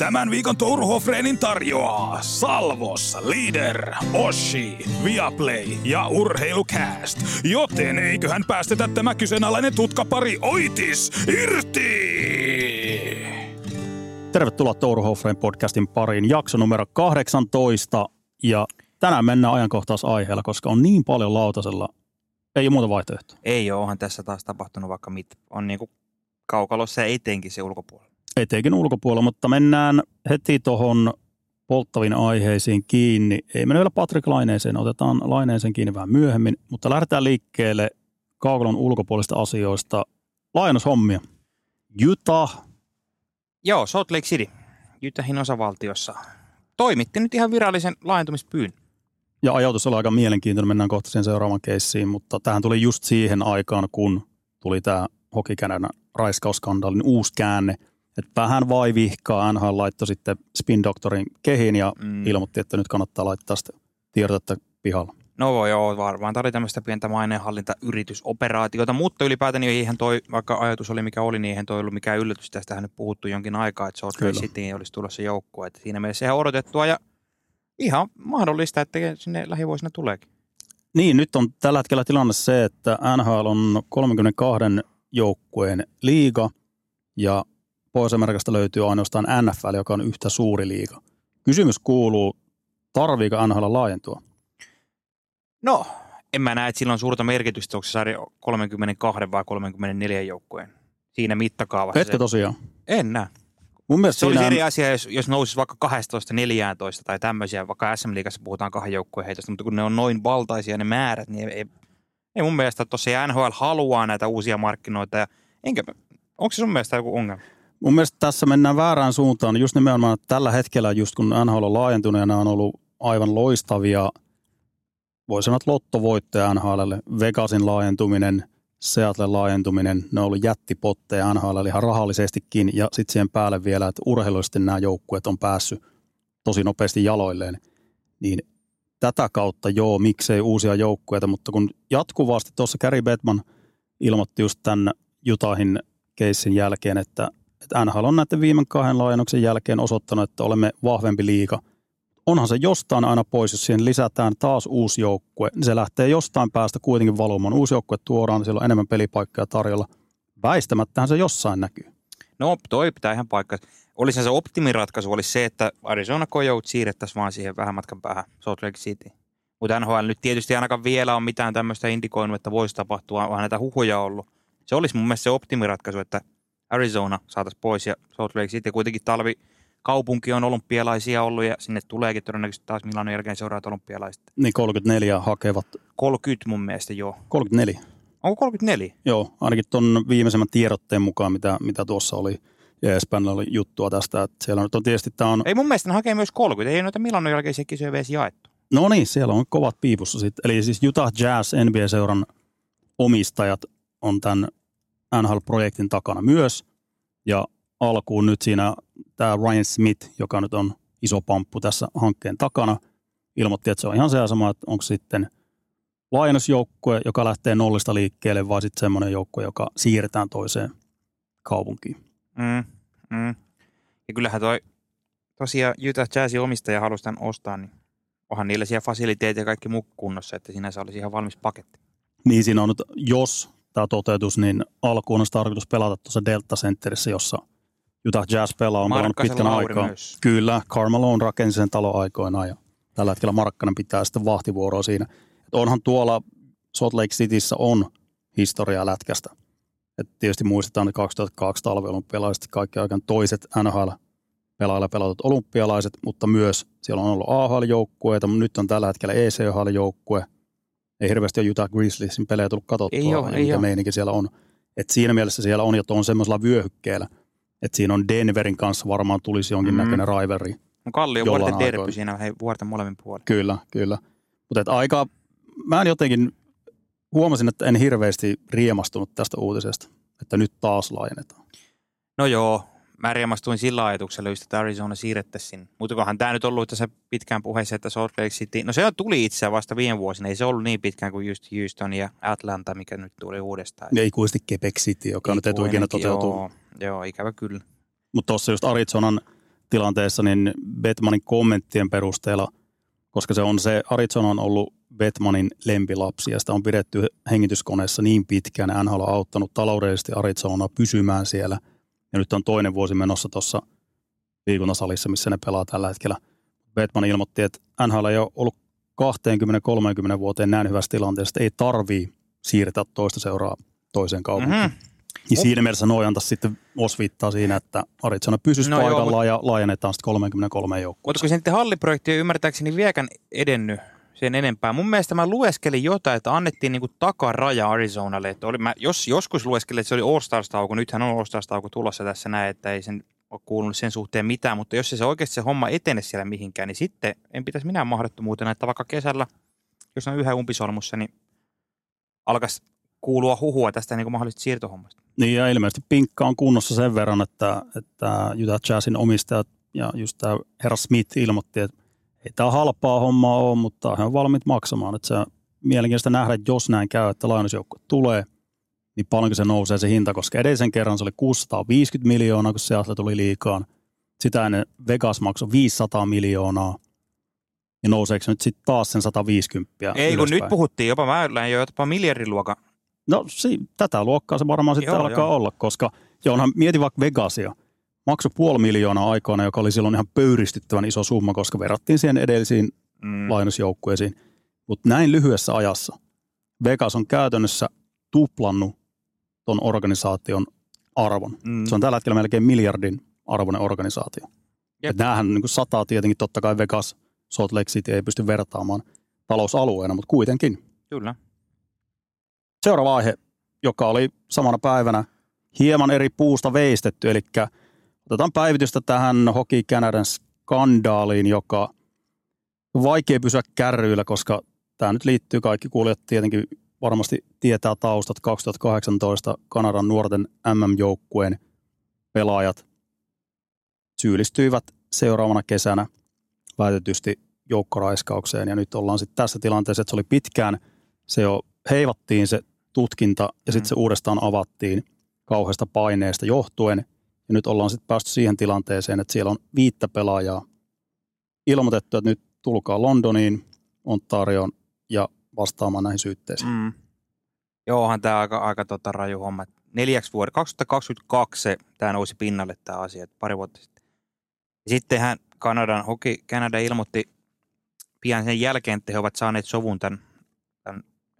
Tämän viikon Touruhofreenin tarjoaa Salvos, Leader, Oshi, Viaplay ja Urheilukääst. Joten eiköhän päästetä tämä kyseenalainen tutkapari Oitis irti! Tervetuloa Touruhofreen podcastin pariin, jakso numero 18. Ja tänään mennään ajankohtaisaiheella, koska on niin paljon lautasella. Ei ole muuta vaihtoehtoa. Ei ole, onhan tässä taas tapahtunut vaikka mitä. On niinku kaukalossa ja etenkin se ulkopuolella. Etenkin ulkopuolella, mutta mennään heti tuohon polttaviin aiheisiin kiinni. Ei mennä vielä Patrick Laineeseen, otetaan Laineeseen kiinni vähän myöhemmin, mutta lähdetään liikkeelle kaukalon ulkopuolista asioista. Laajennushommia. Utah Joo, Salt Lake City, Utahin osavaltiossa. Toimitti nyt ihan virallisen laajentumispyyn. Ja ajatus oli aika mielenkiintoinen, mennään kohta sen seuraavan keissiin, mutta tähän tuli just siihen aikaan, kun tuli tämä hokikänänä raiskauskandaalin uusi käänne. Että vähän vai vihkaa, NHL laittoi sitten Spin Doctorin kehiin ja mm. ilmoitti, että nyt kannattaa laittaa sitä tiedotetta pihalla. No joo, varmaan tämä oli tämmöistä pientä maineenhallintayritysoperaatiota, mutta ylipäätään niin eihän toi, vaikka ajatus oli mikä oli, niin eihän toi ollut mikään yllätys. Tästähän nyt puhuttu jonkin aikaa, että Salt Lake City olisi tulossa joukkue. Että siinä mielessä ihan odotettua ja ihan mahdollista, että sinne lähivuosina tuleekin. Niin, nyt on tällä hetkellä tilanne se, että NHL on 32 joukkueen liiga ja Pohjois-Amerikasta löytyy ainoastaan NFL, joka on yhtä suuri liiga. Kysymys kuuluu, tarviiko NHL laajentua? No, en mä näe, että sillä on suurta merkitystä, onko se sarja 32 vai 34 joukkueen siinä mittakaavassa. Etkö tosiaan? En näe. Mun mielestä Se olisi siinä- eri asia, jos, jos nousisi vaikka 12-14 tai tämmöisiä, vaikka SM-liigassa puhutaan kahden joukkueen heitosta, mutta kun ne on noin valtaisia ne määrät, niin ei, ei, ei mun mielestä tuossa ja NHL haluaa näitä uusia markkinoita. Ja enkä, onko se sun mielestä joku ongelma? Mun mielestä tässä mennään väärään suuntaan. Just nimenomaan että tällä hetkellä, just kun NHL on laajentunut ja nämä on ollut aivan loistavia, voi sanoa, että lottovoittoja NHLlle. Vegasin laajentuminen, Seattlen laajentuminen, ne on ollut jättipotteja NHL ihan rahallisestikin. Ja sitten siihen päälle vielä, että urheilullisesti nämä joukkueet on päässyt tosi nopeasti jaloilleen. Niin tätä kautta joo, miksei uusia joukkueita, mutta kun jatkuvasti tuossa Gary Bettman ilmoitti just tämän Utahin keissin jälkeen, että, että NHL on näiden viime kahden laajennuksen jälkeen osoittanut, että olemme vahvempi liiga. Onhan se jostain aina pois, jos siihen lisätään taas uusi joukkue, niin se lähtee jostain päästä kuitenkin valumaan. Uusi joukkue tuodaan, niin siellä on enemmän pelipaikkoja tarjolla. Väistämättähän se jossain näkyy. No toi pitää ihan paikkaa. Olisi se optimiratkaisu olisi se, että Arizona Coyote siirrettäisiin vaan siihen vähän matkan päähän Salt Lake City. Mutta NHL nyt tietysti ainakaan vielä on mitään tämmöistä indikoinut, että voisi tapahtua, vaan näitä huhuja ollut. Se olisi mun mielestä se optimiratkaisu, että Arizona saataisiin pois ja Salt Lake City kuitenkin talvi kaupunki on olympialaisia ollut ja sinne tuleekin todennäköisesti taas Milanon jälkeen seuraavat olympialaiset. Niin 34 hakevat, 30 mun mielestä joo. 34. Onko 34? Joo, ainakin tuon viimeisemmän tiedotteen mukaan, mitä, mitä tuossa oli. Ja Espanjalla oli juttua tästä, että siellä nyt on tietysti, tämä on, Ei mun mielestä ne hakee myös 30. Ei noita Milanon jälkeisiä kisoja edes jaettu. no niin, siellä on kovat piipussa sitten. Eli siis Utah Jazz NBA-seuran omistajat on tämän NHL-projektin takana myös. Ja alkuun nyt siinä tämä Ryan Smith, joka nyt on iso pamppu tässä hankkeen takana, ilmoitti, että se on ihan se sama, että onko sitten laajennusjoukkue, joka lähtee nollista liikkeelle, vai sitten semmoinen joukkue, joka siirretään toiseen kaupunkiin. Mm, mm. Ja kyllähän toi tosiaan Utah Jazzin omistaja halusi tämän ostaa, niin onhan niillä siellä fasiliteetit ja kaikki muu kunnossa, että sinänsä olisi ihan valmis paketti. Niin siinä on nyt, jos tämä toteutus, niin alkuun olisi tarkoitus pelata tuossa Delta Centerissä, jossa Utah Jazz pelaa, on pelannut pitkän Lauri aikaa. myös. Kyllä, Carmelo on rakensi sen talon aikoinaan ja tällä hetkellä Markkanen pitää sitten vahtivuoroa siinä. Et onhan tuolla Salt Lake Cityssä on historiaa lätkästä. Et tietysti muistetaan ne 2002 talviolympialaiset, kaikki aikaan toiset NHL-pelaajilla pelatut olympialaiset, mutta myös siellä on ollut AHL-joukkueita, mutta nyt on tällä hetkellä ECHL-joukkue. Ei hirveästi ole Utah Grizzliesin pelejä tullut katsottua, Ei ja ei mikä oo. meininki siellä on. Et siinä mielessä siellä on, tuo on semmoisella vyöhykkeellä, että siinä on Denverin kanssa varmaan tulisi jonkinnäköinen mm. rivalry. No Kallio Jollain vuorten aikoina. siinä hei, vuorten molemmin puolin. Kyllä, kyllä. Mutta aika, mä en jotenkin, huomasin, että en hirveästi riemastunut tästä uutisesta, että nyt taas laajennetaan. No joo, mä riemastuin sillä ajatuksella just, että Arizona siirrettäisiin. Mutta kunhan tämä nyt ollut tässä pitkään puheessa, että Salt Lake City, no se tuli itse asiassa vasta viime vuosina, ei se ollut niin pitkään kuin just Houston ja Atlanta, mikä nyt tuli uudestaan. Ja ikuisesti Quebec City, joka nyt ei tule ikinä toteutuu. Joo, joo, ikävä kyllä. Mutta tuossa just Arizonan tilanteessa niin Batmanin kommenttien perusteella, koska se on se, Arizona on ollut Batmanin lempilapsi ja sitä on pidetty hengityskoneessa niin pitkään. NHL on auttanut taloudellisesti Arizona pysymään siellä ja nyt on toinen vuosi menossa tuossa liikuntasalissa, missä ne pelaa tällä hetkellä. Batman ilmoitti, että NHL ei ole ollut 20-30 vuoteen näin hyvässä tilanteessa, että ei tarvii siirtää toista seuraa toiseen kaupunkiin. Mm-hmm. Niin siinä mielessä noin antaisi sitten osviittaa siinä, että Arizona pysyisi no paikallaan joo, ja laajennetaan sitten 33 joukkoa. Mutta kun se sitten halliprojekti on ymmärtääkseni vieläkään edennyt sen enempää. Mun mielestä mä lueskelin jotain, että annettiin niinku takaraja Arizonalle. Että oli, mä, jos joskus lueskelin, että se oli All Stars-tauko, nythän on All Stars-tauko tulossa tässä näin, että ei sen ole kuulunut sen suhteen mitään, mutta jos se oikeasti se homma etene siellä mihinkään, niin sitten en pitäisi minä mahdottomuutena, että vaikka kesällä, jos on yhä umpisolmussa, niin alkaisi kuulua huhua tästä niin kuin mahdollisesta siirtohommasta. Niin ja ilmeisesti pinkka on kunnossa sen verran, että, että Utah Jazzin omistajat ja just tämä herra Smith ilmoitti, että ei tämä halpaa hommaa ole, mutta he on valmiit maksamaan. Että se on mielenkiintoista nähdä, että jos näin käy, että lainusjoukkue tulee, niin paljonko se nousee se hinta, koska edellisen kerran se oli 650 miljoonaa, kun se tuli liikaan. Sitä ennen Vegas maksoi 500 miljoonaa. Ja nouseeko se nyt sitten taas sen 150? Ei, kun nyt puhuttiin jopa, mä jo jopa miljardiluokan No si, tätä luokkaa se varmaan sitten alkaa joo. olla, koska joo, onhan, mieti vaikka Vegasia. Maksoi puoli miljoonaa aikana, joka oli silloin ihan pöyristyttävän iso summa, koska verrattiin siihen edellisiin mm. lainusjoukkueisiin. Mutta näin lyhyessä ajassa Vegas on käytännössä tuplannut ton organisaation arvon. Mm. Se on tällä hetkellä melkein miljardin arvoinen organisaatio. Yep. Nämähän niin sataa tietenkin totta kai Vegas, Salt Lake City ei pysty vertaamaan talousalueena, mutta kuitenkin. Kyllä. Seuraava aihe, joka oli samana päivänä hieman eri puusta veistetty, eli otetaan päivitystä tähän Hockey Canadan skandaaliin, joka on vaikea pysyä kärryillä, koska tämä nyt liittyy, kaikki kuulijat tietenkin varmasti tietää taustat 2018 Kanadan nuorten MM-joukkueen pelaajat syyllistyivät seuraavana kesänä väitetysti joukkoraiskaukseen ja nyt ollaan sitten tässä tilanteessa, että se oli pitkään, se jo heivattiin se tutkinta ja sitten mm. se uudestaan avattiin kauheasta paineesta johtuen. Ja nyt ollaan sitten päästy siihen tilanteeseen, että siellä on viittä pelaajaa ilmoitettu, että nyt tulkaa Londoniin, Ontarioon ja vastaamaan näihin syytteisiin. Mm. Joohan tämä aika, aika tota raju homma. Neljäksi vuoden, 2022 se, tämä nousi pinnalle tämä asia, pari vuotta sitten. Sittenhän Kanadan Hockey Canada ilmoitti pian sen jälkeen, että he ovat saaneet sovun tämän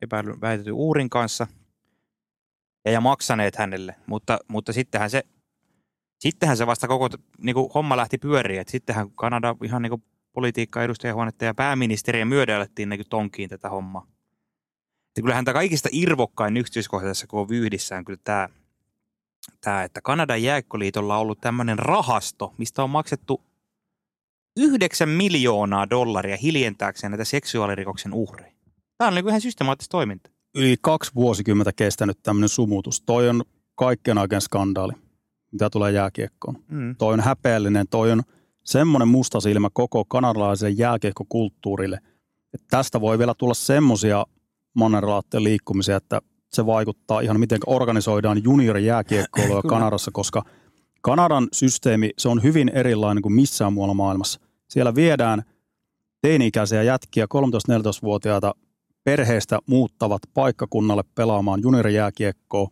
epäilyn väitetyn uurin kanssa ja, ja maksaneet hänelle, mutta, mutta sittenhän se sittenhän se vasta koko niin kuin homma lähti pyöriin, että sittenhän Kanada ihan niin kuin politiikka, edustajahuonetta ja pääministeriä myöden alettiin niin tonkiin tätä hommaa. Että kyllähän tämä kaikista irvokkain yksityiskohta tässä vyyhdissä on kyllä tämä, tämä että Kanadan jääkkoliitolla on ollut tämmöinen rahasto, mistä on maksettu 9 miljoonaa dollaria hiljentääkseen näitä seksuaalirikoksen uhreja. Tämä on niin ihan systemaattista toimintaa. Yli kaksi vuosikymmentä kestänyt tämmöinen sumutus. Toi on kaikkien oikein skandaali, mitä tulee jääkiekkoon. Mm. Toi on häpeällinen, toi on semmoinen musta silmä koko kanadalaiselle jääkiekkokulttuurille, että tästä voi vielä tulla semmoisia mannerlaatteen liikkumisia, että se vaikuttaa ihan miten organisoidaan juniorijääkiekkoilua Kanadassa, koska Kanadan systeemi, se on hyvin erilainen kuin missään muualla maailmassa. Siellä viedään teini-ikäisiä jätkiä, 13-14-vuotiaita perheestä muuttavat paikkakunnalle pelaamaan juniorijääkiekkoa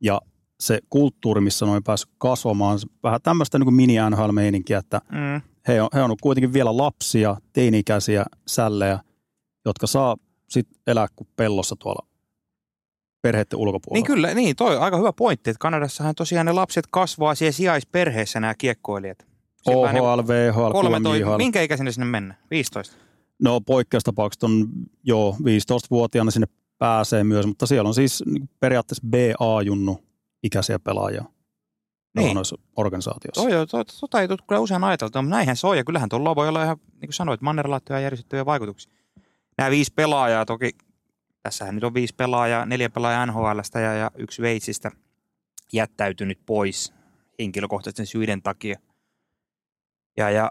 ja se kulttuuri, missä on päässyt kasvamaan, vähän tämmöistä niin mini NHL-meininkiä, että mm. he, on, he on kuitenkin vielä lapsia, teini-ikäisiä sällejä, jotka saa sitten elää kuin pellossa tuolla perheiden ulkopuolella. Niin kyllä, niin toi on aika hyvä pointti, että Kanadassahan tosiaan ne lapset kasvaa siellä sijaisperheessä nämä kiekkoilijat. OHL, VHL, 13, Minkä ikäisenä sinne mennä? 15? No poikkeustapaukset on jo 15-vuotiaana sinne pääsee myös, mutta siellä on siis periaatteessa BA-junnu ikäisiä pelaajia niin. noissa organisaatioissa. Toi, toi, to, tota ei tule kyllä usein ajateltu, mutta näinhän se on ja kyllähän tuolla voi olla ihan, niin kuin sanoit, mannerlaattuja järjestettyjä vaikutuksia. Nämä viisi pelaajaa toki, tässähän nyt on viisi pelaajaa, neljä pelaajaa NHLstä ja, ja yksi Veitsistä jättäytynyt pois henkilökohtaisten syiden takia. Ja, ja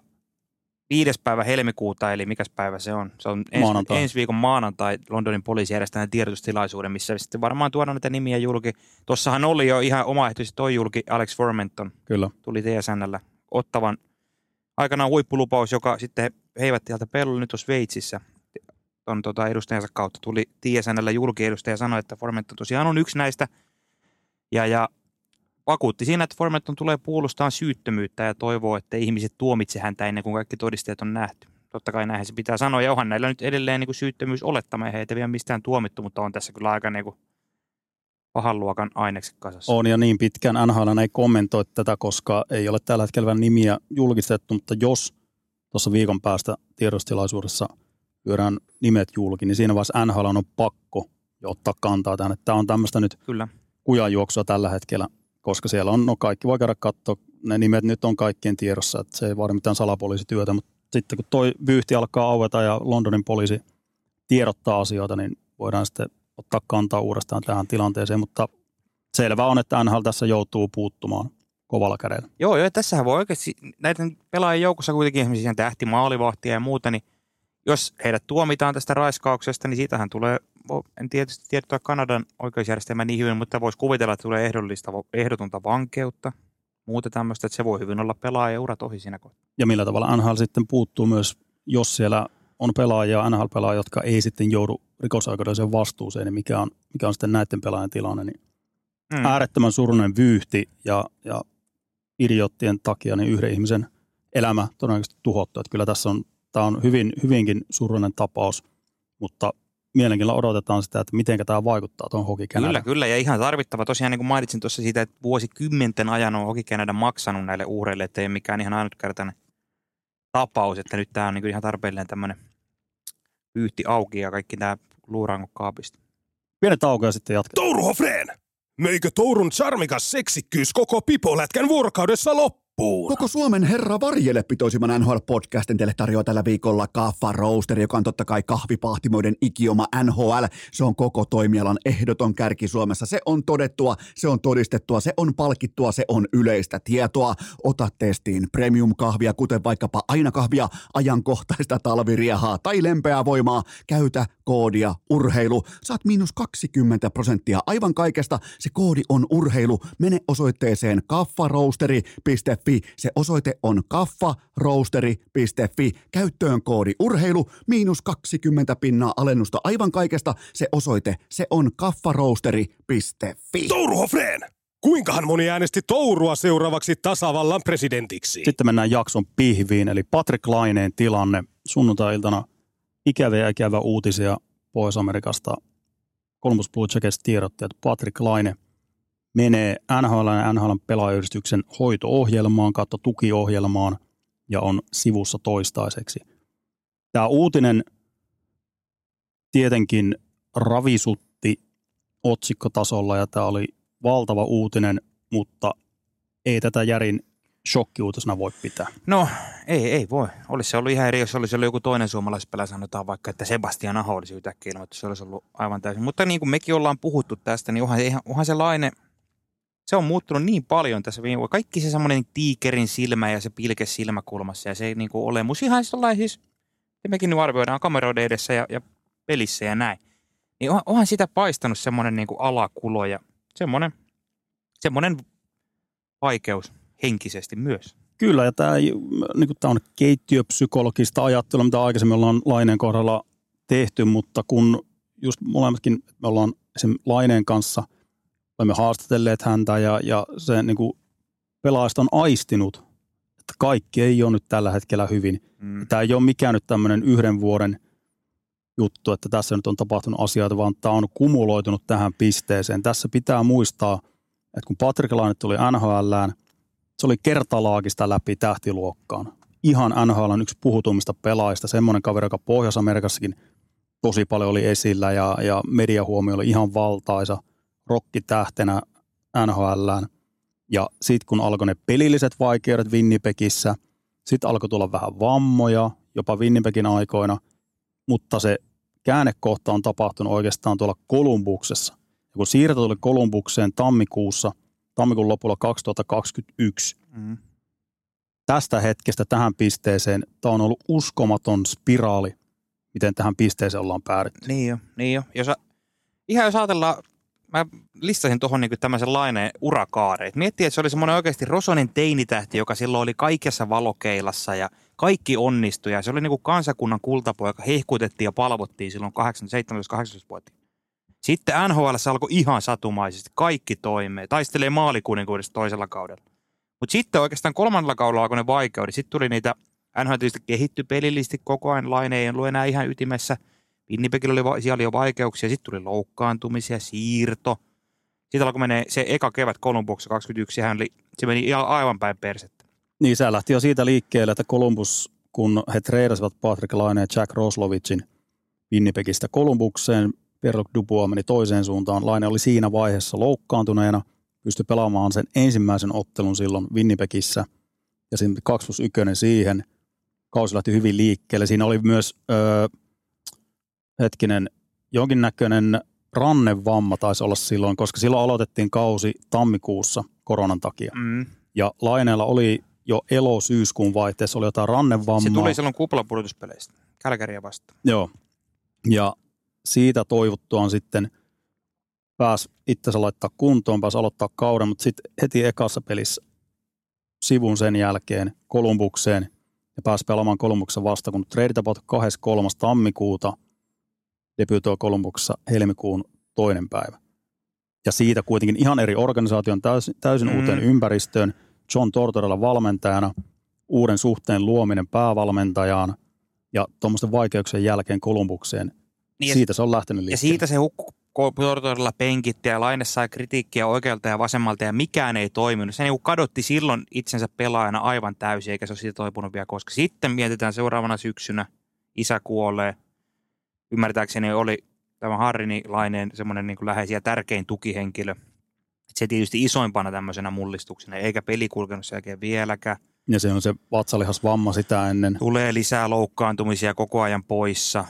viides päivä helmikuuta, eli mikä päivä se on? Se on ensi, ensi viikon maanantai Londonin poliisi järjestää tiedotustilaisuuden, missä sitten varmaan tuodaan näitä nimiä julki. Tuossahan oli jo ihan omaehtoisesti toi julki Alex Formenton. Kyllä. Tuli TSNllä ottavan, aikanaan huippulupaus, joka sitten heivätti sieltä pellolle nyt on Sveitsissä. Ton tota, edustajansa kautta tuli TSNllä julkiedustaja ja sanoi, että Formenton tosiaan on yksi näistä. Ja, ja vakuutti siinä, että Formenton tulee puolustaa syyttömyyttä ja toivoo, että ihmiset tuomitse häntä ennen kuin kaikki todisteet on nähty. Totta kai näin se pitää sanoa. Ja onhan näillä nyt edelleen niin kuin syyttömyys olettama. Heitä ei vielä mistään tuomittu, mutta on tässä kyllä aika niin kuin pahan luokan ainekset kasassa. On ja niin pitkään NHL ei kommentoi tätä, koska ei ole tällä hetkellä vielä nimiä julkistettu, mutta jos tuossa viikon päästä tiedostilaisuudessa lyödään nimet julki, niin siinä vaiheessa NHL on pakko jo ottaa kantaa tähän. Tämä on tämmöistä nyt Kyllä. kujanjuoksua tällä hetkellä, koska siellä on, no kaikki voi käydä katsoa, ne nimet nyt on kaikkien tiedossa, että se ei vaadi mitään salapoliisityötä, mutta sitten kun toi vyyhti alkaa aueta ja Londonin poliisi tiedottaa asioita, niin voidaan sitten ottaa kantaa uudestaan tähän tilanteeseen, mutta selvä on, että NHL tässä joutuu puuttumaan kovalla kädellä. Joo, joo, tässähän voi oikeasti, näiden pelaajien joukossa kuitenkin ihmisiä tähti maalivahtia ja muuta, niin jos heidät tuomitaan tästä raiskauksesta, niin siitähän tulee, en tietysti tiedä Kanadan oikeusjärjestelmä niin hyvin, mutta voisi kuvitella, että tulee ehdollista, ehdotonta vankeutta, muuta tämmöistä, että se voi hyvin olla pelaaja urat ohi siinä kohtaa. Ja millä tavalla NHL sitten puuttuu myös, jos siellä on pelaajia, NHL-pelaajia, jotka ei sitten joudu rikosoikeudelliseen vastuuseen, niin mikä on, mikä on sitten näiden pelaajien tilanne, niin mm. äärettömän surunen vyyhti ja, ja idiottien takia niin yhden ihmisen elämä todennäköisesti tuhottu. Että kyllä tässä on, tämä on hyvin, hyvinkin surunen tapaus, mutta mielenkiinnolla odotetaan sitä, että miten tämä vaikuttaa tuon Hockey Canada. Kyllä, kyllä, ja ihan tarvittava. Tosiaan niin kuin mainitsin tuossa siitä, että vuosikymmenten ajan on Hockey Canada maksanut näille uhreille, että ei ole mikään ihan ainutkertainen tapaus, että nyt tämä on niin ihan tarpeellinen tämmöinen pyyhti auki ja kaikki tämä luuranko kaapista. Pienet tauko ja sitten jatketaan. Touru Hofreen! Meikö Tourun charmikas seksikkyys koko pipolätkän vuorokaudessa loppu? Koko Suomen herra varjele pitoisimman NHL-podcastin teille tarjoaa tällä viikolla Kaffa Roaster, joka on totta kai kahvipahtimoiden ikioma NHL. Se on koko toimialan ehdoton kärki Suomessa. Se on todettua, se on todistettua, se on palkittua, se on yleistä tietoa. Ota testiin premium-kahvia, kuten vaikkapa aina kahvia, ajankohtaista talviriehaa tai lempeää voimaa. Käytä koodia urheilu. Saat miinus 20 prosenttia aivan kaikesta. Se koodi on urheilu. Mene osoitteeseen kaffaroasteri.fi kaffaroasteri.fi. Se osoite on kaffaroasteri.fi. Käyttöön koodi urheilu, miinus 20 pinnaa alennusta aivan kaikesta. Se osoite, se on kaffaroasteri.fi. Touru Hofreen! Kuinkahan moni äänesti Tourua seuraavaksi tasavallan presidentiksi? Sitten mennään jakson pihviin, eli Patrick Laineen tilanne. Sunnuntai-iltana ikäviä ikävä uutisia Pohjois-Amerikasta. Columbus Blue Jackets tiedotti, että Patrick Laine – menee NHL ja NHL pelaajayhdistyksen hoito-ohjelmaan, kautta tukiohjelmaan ja on sivussa toistaiseksi. Tämä uutinen tietenkin ravisutti otsikkotasolla ja tämä oli valtava uutinen, mutta ei tätä Järin shokkiuutisena voi pitää. No, ei, ei voi. Olisi se ollut ihan eri, jos olisi ollut joku toinen suomalaispelä, sanotaan vaikka, että Sebastian Aho olisi yhtäkkiä ilmoittu, se olisi ollut aivan täysin. Mutta niin kuin mekin ollaan puhuttu tästä, niin onhan, onhan se laine – se on muuttunut niin paljon tässä viime vuonna. Kaikki se semmoinen tiikerin silmä ja se pilke silmäkulmassa ja se niin kuin olemus ihan sellainen siis, mekin nyt arvioidaan kameroiden edessä ja, ja pelissä ja näin. Niin on, onhan sitä paistanut semmoinen niin kuin alakulo ja semmoinen, semmoinen vaikeus henkisesti myös. Kyllä, ja tämä, niin kuin tämä on keittiöpsykologista ajattelua, mitä aikaisemmin ollaan Laineen kohdalla tehty, mutta kun just molemmatkin me ollaan esimerkiksi Laineen kanssa – olemme haastatelleet häntä ja, ja se niin kuin pelaajasta on aistinut, että kaikki ei ole nyt tällä hetkellä hyvin. Mm. Tämä ei ole mikään nyt tämmöinen yhden vuoden juttu, että tässä nyt on tapahtunut asioita, vaan tämä on kumuloitunut tähän pisteeseen. Tässä pitää muistaa, että kun Patrick Laine tuli NHLään, se oli kertalaakista läpi tähtiluokkaan. Ihan NHLn yksi puhutummista pelaajista, semmoinen kaveri, joka Pohjois-Amerikassakin tosi paljon oli esillä ja, ja mediahuomio oli ihan valtaisa – rokkitähtenä NHLään. Ja sitten kun alkoi ne pelilliset vaikeudet Winnipegissä, sitten alkoi tulla vähän vammoja, jopa Winnipegin aikoina, mutta se käännekohta on tapahtunut oikeastaan tuolla Kolumbuksessa. Ja kun siirto tuli Kolumbukseen tammikuussa, tammikuun lopulla 2021, mm. tästä hetkestä tähän pisteeseen, tämä on ollut uskomaton spiraali, miten tähän pisteeseen ollaan päädytty. Niin jo, niin jo. Jos, ihan jos ajatellaan mä listasin tuohon niin tämmöisen laineen urakaareen. Miettii, että se oli semmoinen oikeasti Rosonin teinitähti, joka silloin oli kaikessa valokeilassa ja kaikki onnistui. Ja se oli niin kuin kansakunnan kultapoika, hehkutettiin ja palvottiin silloin 17-18-vuotiaana. Sitten NHL alkoi ihan satumaisesti, kaikki toimeen, taistelee maalikuninkuudesta toisella kaudella. Mutta sitten oikeastaan kolmannella kaudella alkoi ne vaikeudet. Sitten tuli niitä, NHL tietysti kehittyi pelillisesti koko ajan, laine ei ollut enää ihan ytimessä. Winnipegillä oli, siellä oli jo vaikeuksia, sitten tuli loukkaantumisia, siirto. Sitten alkoi menee se eka kevät Columbuksessa 21, sehän oli, se meni ihan aivan päin persettä. Niin, se lähti jo siitä liikkeelle, että Columbus, kun he treidasivat Patrick Laine ja Jack Roslovicin Winnipegistä Columbukseen, Pierre Dubois meni toiseen suuntaan. Laine oli siinä vaiheessa loukkaantuneena, pystyi pelaamaan sen ensimmäisen ottelun silloin Winnipegissä ja sitten 2 plus 1 siihen. Kausi lähti hyvin liikkeelle. Siinä oli myös, öö, hetkinen, jonkinnäköinen rannevamma taisi olla silloin, koska silloin aloitettiin kausi tammikuussa koronan takia. Mm. Ja Laineella oli jo elo-syyskuun vaihteessa oli jotain rannevammaa. Se tuli silloin kuplapudotuspeleistä, Kälkäriä vastaan. Joo. Ja siitä toivottuaan sitten pääsi itsensä laittaa kuntoon, pääsi aloittaa kauden, mutta sitten heti ekassa pelissä sivun sen jälkeen Kolumbukseen ja pääsi pelaamaan Kolumbuksen vasta, kun trade tapahtui 23. tammikuuta, debytoi Kolumbuksessa helmikuun toinen päivä. Ja siitä kuitenkin ihan eri organisaation täysin, täysin mm. uuteen ympäristöön, John Tortorella valmentajana, uuden suhteen luominen päävalmentajaan ja tuommoisten vaikeuksien jälkeen Kolumbukseen – niin siitä se on lähtenyt liikkeelle. Ja siitä se hukkuu Tortorella penkitti ja Laine sai kritiikkiä oikealta ja vasemmalta ja mikään ei toiminut. Se niin kadotti silloin itsensä pelaajana aivan täysin eikä se ole siitä toipunut vielä, koska sitten mietitään seuraavana syksynä, isä kuolee. Ymmärtääkseni oli tämä Harrini Laineen semmoinen niin läheisiä tärkein tukihenkilö. Se tietysti isoimpana tämmöisenä mullistuksena, eikä peli kulkenut sen jälkeen vieläkään. Ja se on se vatsalihasvamma sitä ennen. Tulee lisää loukkaantumisia koko ajan poissa.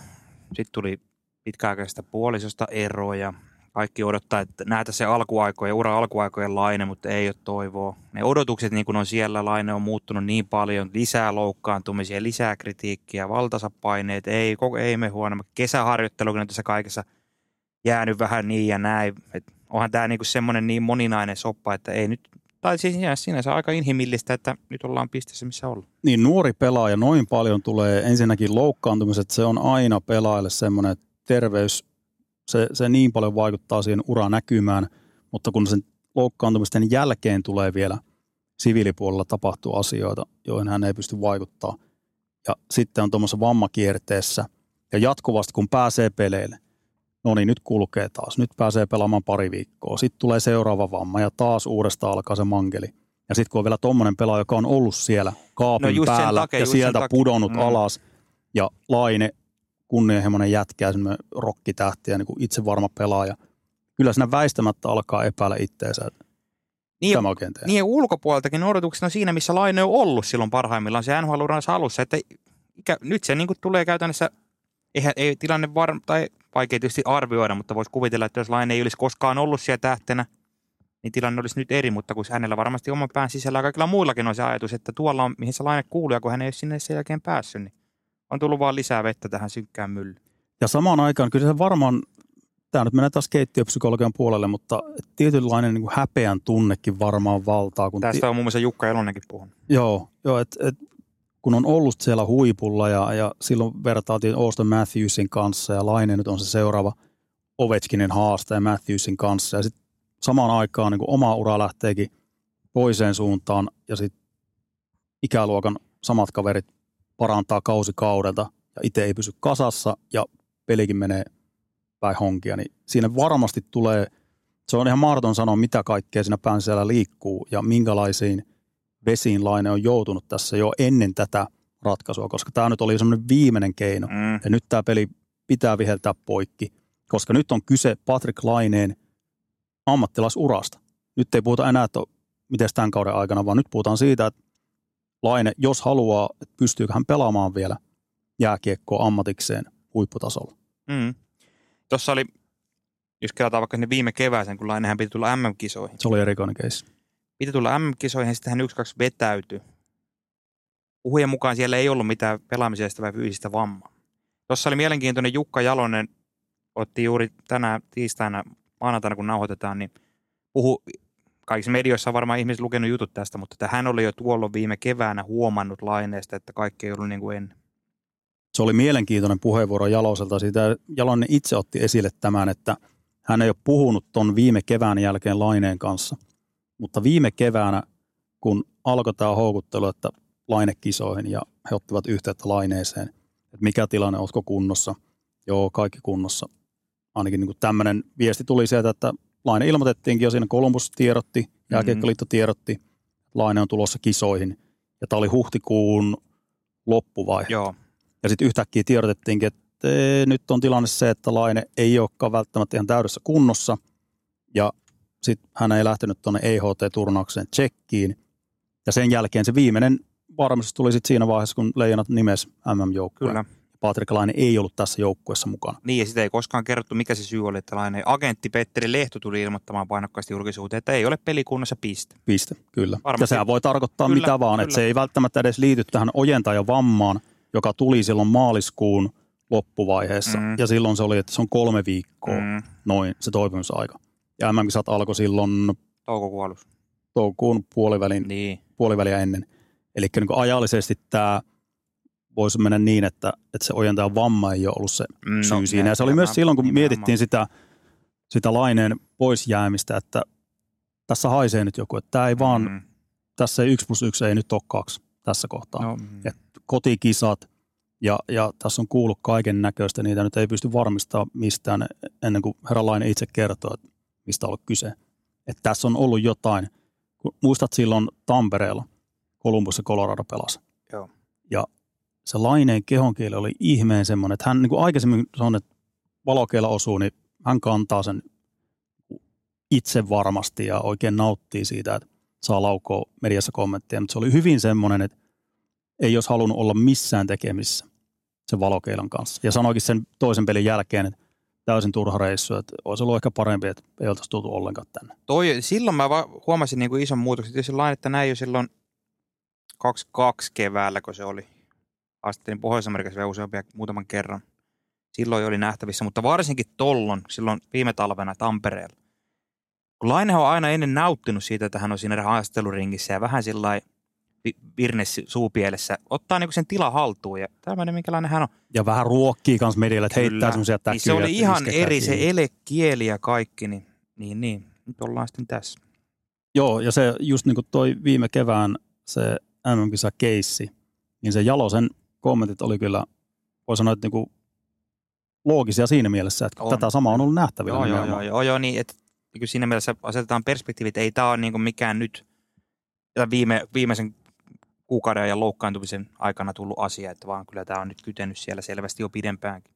Sitten tuli pitkäaikaisesta puolisosta eroja. Kaikki odottaa, että näitä se alkuaikoja, ura alkuaikojen laine, mutta ei ole toivoa. Ne odotukset niin kuin on siellä, laine on muuttunut niin paljon, lisää loukkaantumisia, lisää kritiikkiä, valtaisa paineet, ei, koko, ei me huono. Kesäharjoittelu, kun on tässä kaikessa jäänyt vähän niin ja näin. Et onhan tämä niin semmoinen niin moninainen soppa, että ei nyt tai siis sinänsä aika inhimillistä, että nyt ollaan pisteessä, missä ollaan. Niin nuori pelaaja noin paljon tulee ensinnäkin loukkaantumiset, se on aina pelaajalle semmoinen, terveys, se, se niin paljon vaikuttaa siihen uranäkymään, mutta kun sen loukkaantumisten jälkeen tulee vielä siviilipuolella tapahtuu asioita, joihin hän ei pysty vaikuttaa. Ja sitten on tuommoisessa vammakierteessä ja jatkuvasti kun pääsee peleille, no niin nyt kulkee taas, nyt pääsee pelaamaan pari viikkoa, sitten tulee seuraava vamma ja taas uudestaan alkaa se mangeli. Ja sitten kun on vielä tuommoinen pelaaja, joka on ollut siellä kaapin no päällä takia, ja sieltä pudonnut mm. alas ja Laine kunnianhimoinen jätkä ja semmoinen rokkitähti ja niin kuin itsevarma pelaaja. Kyllä siinä väistämättä alkaa epäillä itteensä, että niin, tämä oikein tehdään. Niin ulkopuoleltakin odotuksena siinä, missä Laine on ollut silloin parhaimmillaan se nhl alussa, että ikä, nyt se niin kuin tulee käytännössä, eihän, ei tilanne var, tai vaikea tietysti arvioida, mutta voisi kuvitella, että jos Laine ei olisi koskaan ollut siellä tähtenä, niin tilanne olisi nyt eri, mutta kun hänellä varmasti oman pään sisällä ja kaikilla muillakin on se ajatus, että tuolla on, mihin se Laine kuuluu, ja kun hän ei ole sinne sen jälkeen päässyt, niin on tullut vaan lisää vettä tähän synkkään myllyyn. Ja samaan aikaan kyllä se varmaan, tämä nyt menee taas keittiöpsykologian puolelle, mutta tietynlainen niin kuin häpeän tunnekin varmaan valtaa. Kun Tästä on muun muassa Jukka Elonenkin puhunut. Joo, joo et, et, kun on ollut siellä huipulla ja, ja silloin vertaatiin Austin Matthewsin kanssa ja Laine nyt on se seuraava Ovechkinin haastaja Matthewsin kanssa ja sitten samaan aikaan niin kuin oma ura lähteekin toiseen suuntaan ja sitten ikäluokan samat kaverit parantaa kausi kaudelta ja itse ei pysy kasassa ja pelikin menee päin honkia, niin siinä varmasti tulee, se on ihan mahdoton sanoa, mitä kaikkea siinä pään siellä liikkuu ja minkälaisiin vesiin Laine on joutunut tässä jo ennen tätä ratkaisua, koska tämä nyt oli semmoinen viimeinen keino. Mm. Ja nyt tämä peli pitää viheltää poikki, koska nyt on kyse Patrick Laineen ammattilaisurasta. Nyt ei puhuta enää, että miten tämän kauden aikana, vaan nyt puhutaan siitä, että Laine, jos haluaa, että pystyykö hän pelaamaan vielä jääkiekkoa ammatikseen huipputasolla. Mm. Tuossa oli, jos kelataan vaikka sinne viime kevääseen, kun Lainehän piti tulla MM-kisoihin. Se oli erikoinen keissi. Piti tulla MM-kisoihin ja sitten hän yksi kaksi vetäytyi. Puhujen mukaan siellä ei ollut mitään pelaamisesta vai fyysistä vammaa. Tuossa oli mielenkiintoinen Jukka Jalonen, otti juuri tänä tiistaina maanantaina kun nauhoitetaan, niin puhu, kaikissa medioissa on varmaan ihmiset lukenut jutut tästä, mutta että hän oli jo tuolloin viime keväänä huomannut laineesta, että kaikki ei ollut niin kuin ennen. Se oli mielenkiintoinen puheenvuoro Jaloselta. Siitä Jalonen itse otti esille tämän, että hän ei ole puhunut ton viime kevään jälkeen Laineen kanssa. Mutta viime keväänä, kun alkoi tämä houkuttelu, että Laine kisoihin ja he ottivat yhteyttä Laineeseen, että mikä tilanne, oletko kunnossa. Joo, kaikki kunnossa. Ainakin niin tämmöinen viesti tuli sieltä, että Laine ilmoitettiinkin jo siinä, Columbus tiedotti, mm-hmm. Jääkiekkoliitto tiedotti, Laine on tulossa kisoihin. Ja tämä oli huhtikuun loppuvaihe. Joo. Ja sitten yhtäkkiä tiedotettiinkin, että nyt on tilanne se, että Laine ei olekaan välttämättä ihan täydessä kunnossa. Ja sitten hän ei lähtenyt tuonne EHT-turnaukseen tsekkiin. Ja sen jälkeen se viimeinen varmistus tuli sitten siinä vaiheessa, kun Leijonat nimes MM-joukkueen. Kyllä. Patrik Laine ei ollut tässä joukkueessa mukana. Niin, ja sitä ei koskaan kerrottu, mikä se syy oli, että Laine agentti Petteri Lehto tuli ilmoittamaan painokkaasti julkisuuteen, että ei ole pelikunnassa piste. Piste, kyllä. Varmasti. Ja sehän voi tarkoittaa Kyllä, mitä vaan, kyllä. että se ei välttämättä edes liity tähän ojentajan-vammaan, joka tuli silloin maaliskuun loppuvaiheessa. Mm. Ja silloin se oli, että se on kolme viikkoa Mm, noin se toipumisaika. Ja MM-kisat alkoi silloin toukokuun alussa. toukokuun puolivälin, Niin. puoliväliä ennen. Eli niin ajallisesti tämä voisi mennä niin, että, että se ojentajan vamma ei ole ollut se Mm, syy siinä. Ja se oli myös silloin, kun nimenomaan. mietittiin sitä, sitä laineen pois jäämistä, että tässä haisee nyt joku, että tämä ei vaan, Mm, tässä ei yksi plus yksi ei nyt ole kaksi tässä kohtaa. no, mm. Et kotikisat ja, ja tässä on kuullut kaiken näköistä, niitä nyt ei pysty varmistamaan mistään ennen kuin herra Laine itse kertoo, että mistä on ollut kyse. Että tässä on ollut jotain. Muistat silloin Tampereella, Columbus ja Colorado pelasi. Joo. Ja se Laineen kehonkieli oli ihmeen semmoinen, että hän niin kuin aikaisemmin sanoi, että valokeilla osuu, niin hän kantaa sen itse varmasti ja oikein nauttii siitä, että saa laukoa mediassa kommentteja, mutta se oli hyvin semmoinen, että ei olisi halunnut olla missään tekemissä sen valokeilan kanssa. Ja sanoikin sen toisen pelin jälkeen, että täysin turha reissu, että olisi ollut ehkä parempi, että ei oltaisi tultu ollenkaan tänne. Toi, silloin mä huomasin niin kuin ison muutoksen. Tietysti lain, että näin jo silloin 22 keväällä, kun se oli. Astelin Pohjois-Amerikassa vielä useampia muutaman kerran. Silloin oli nähtävissä, mutta varsinkin tollon, silloin viime talvena Tampereella. Kun Lainehan on aina ennen nauttinut siitä, että hän on siinä haastatteluringissä ja vähän sillä virne suupielessä, ottaa niinku sen tila haltuun ja tämmöinen, minkälainen hän on. Ja vähän ruokkii kanssa medialle, että heittää semmoisia täkyjä. niin se oli ihan eri, kiinni. se elekieli ja kaikki, niin, niin, niin. Nyt ollaan sitten tässä. Joo, ja se just niin kuin toi viime kevään se MM-kisa keissi, niin se Jalosen kommentit oli kyllä, voi sanoa, että niin kuin loogisia siinä mielessä, että On. tätä samaa on ollut nähtävillä. Joo, joo, joo, joo, joo, niin, että niin kuin siinä mielessä asetetaan perspektiivit, ei tämä ole niin mikään nyt viime, viimeisen kuukauden ja loukkaantumisen aikana tullut asia, että vaan kyllä tämä on nyt kytenyt siellä selvästi jo pidempäänkin.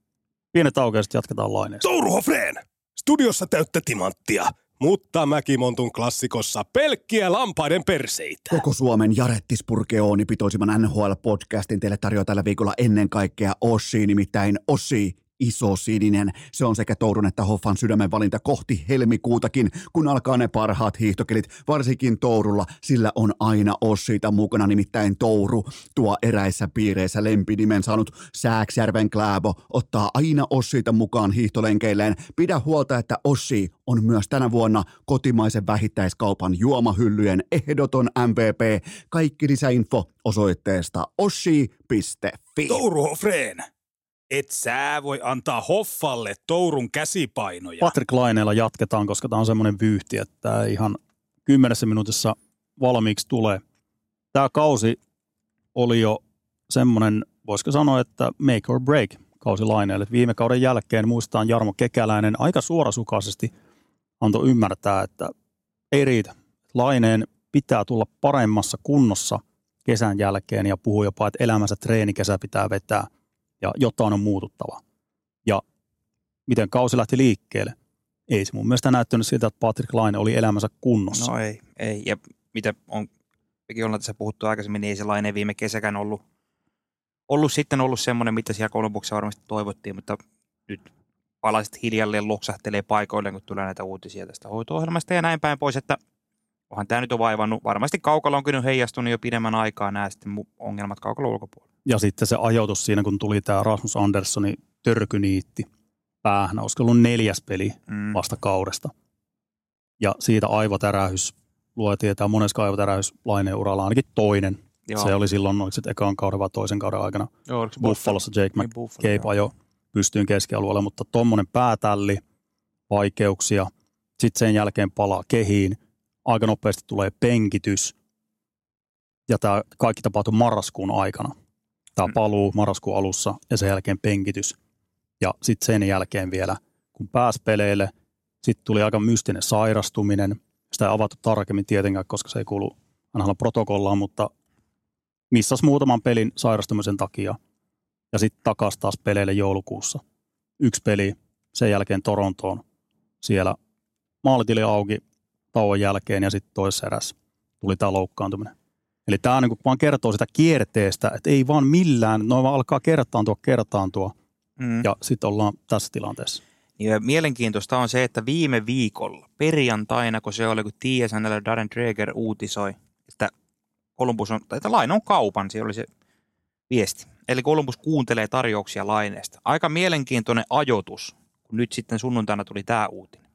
Pienet sitten jatketaan laineesta. Touru Hofreen! Studiossa täyttä timanttia, mutta Mäkimontun klassikossa pelkkiä lampaiden perseitä. Koko Suomen Jarettis Purkeoni pitoisimman NHL-podcastin teille tarjoaa tällä viikolla ennen kaikkea Ossi, nimittäin Ossi Iso sininen. Se on sekä Tourun että Hoffan sydämen valinta kohti helmikuutakin, kun alkaa ne parhaat hiihtokelit, varsinkin Tourulla. Sillä on aina Ossiita mukana, nimittäin Touru tuo eräissä piireissä lempinimen saanut Sääksjärven Kläbo ottaa aina Ossiita mukaan hiihtolenkeilleen. Pidä huolta, että Ossi on myös tänä vuonna kotimaisen vähittäiskaupan juomahyllyjen ehdoton MVP. Kaikki lisäinfo osoitteesta ossi.fi. Touru Hofreen! Et sä voi antaa Hoffalle Tourun käsipainoja. Patrick Laineella jatketaan, koska tämä on semmoinen vyyhti, että ihan kymmenessä minuutissa valmiiksi tulee. Tämä kausi oli jo semmoinen, voisiko sanoa, että make or break kausi Laineelle. Viime kauden jälkeen muistaan Jarmo Kekäläinen aika suorasukaisesti antoi ymmärtää, että ei riitä. Laineen pitää tulla paremmassa kunnossa kesän jälkeen ja puhui jopa, että elämänsä treenikesä pitää vetää ja jotain on muututtava. Ja miten kausi lähti liikkeelle? Ei se mun mielestä näyttänyt siltä, että Patrick Laine oli elämänsä kunnossa. No ei, ei. Ja mitä on, mekin ollaan tässä puhuttu aikaisemmin, niin ei se laine viime kesäkään ollut, ollut sitten ollut semmoinen, mitä siellä Kolumbuksessa varmasti toivottiin, mutta nyt palasit hiljalleen loksahtelee paikoilleen, kun tulee näitä uutisia tästä hoito-ohjelmasta ja näin päin pois, että onhan tämä nyt on vaivannut. Varmasti kaukalo on kyllä heijastunut jo pidemmän aikaa nämä sitten ongelmat kaukalo ulkopuolella. Ja sitten se ajoitus siinä, kun tuli tämä Rasmus Anderssonin törkyniitti, päähän, olisiko ollut neljäs peli Mm. vasta kaudesta. Ja siitä aivotärähys, luo tietää monessa aivotärähys laineen uralla ainakin toinen. Joo. Se oli silloin, oliko se ekan kauden vai toisen kauden aikana. Joo, Buffalossa Jake Niin, McCabe joo. ajo pystyyn keskialueelle, mutta tuommoinen päätälli, vaikeuksia, sitten sen jälkeen palaa kehiin, aika nopeasti tulee penkitys, ja tämä kaikki tapahtui marraskuun aikana. Tämä Mm. paluu marraskuun alussa ja sen jälkeen penkitys. Ja sitten sen jälkeen vielä, kun pääsi peleille, sitten tuli aika mystinen sairastuminen. Sitä ei avattu tarkemmin tietenkään, koska se ei kuulu aina protokollaan, mutta missas muutaman pelin sairastumisen takia. Ja sitten takaisin taas peleille joulukuussa. Yksi peli, sen jälkeen Torontoon. Siellä maalitili auki tauon jälkeen ja sitten toisessa erässä tuli tämä loukkaantuminen. Eli tämä niinku vaan kertoo sitä kierteestä, että ei vaan millään, noin vaan alkaa kertaantua, kertaantua Mm. ja sitten ollaan tässä tilanteessa. Ja mielenkiintoista on se, että viime viikolla, perjantaina, kun se oli, kun TSNL Darren Dreger uutisoi, että Columbus on, tai että laina on kaupan, se oli se viesti. Eli Columbus kuuntelee tarjouksia laineesta. Aika mielenkiintoinen ajoitus, kun nyt sitten sunnuntaina tuli tämä uutinen.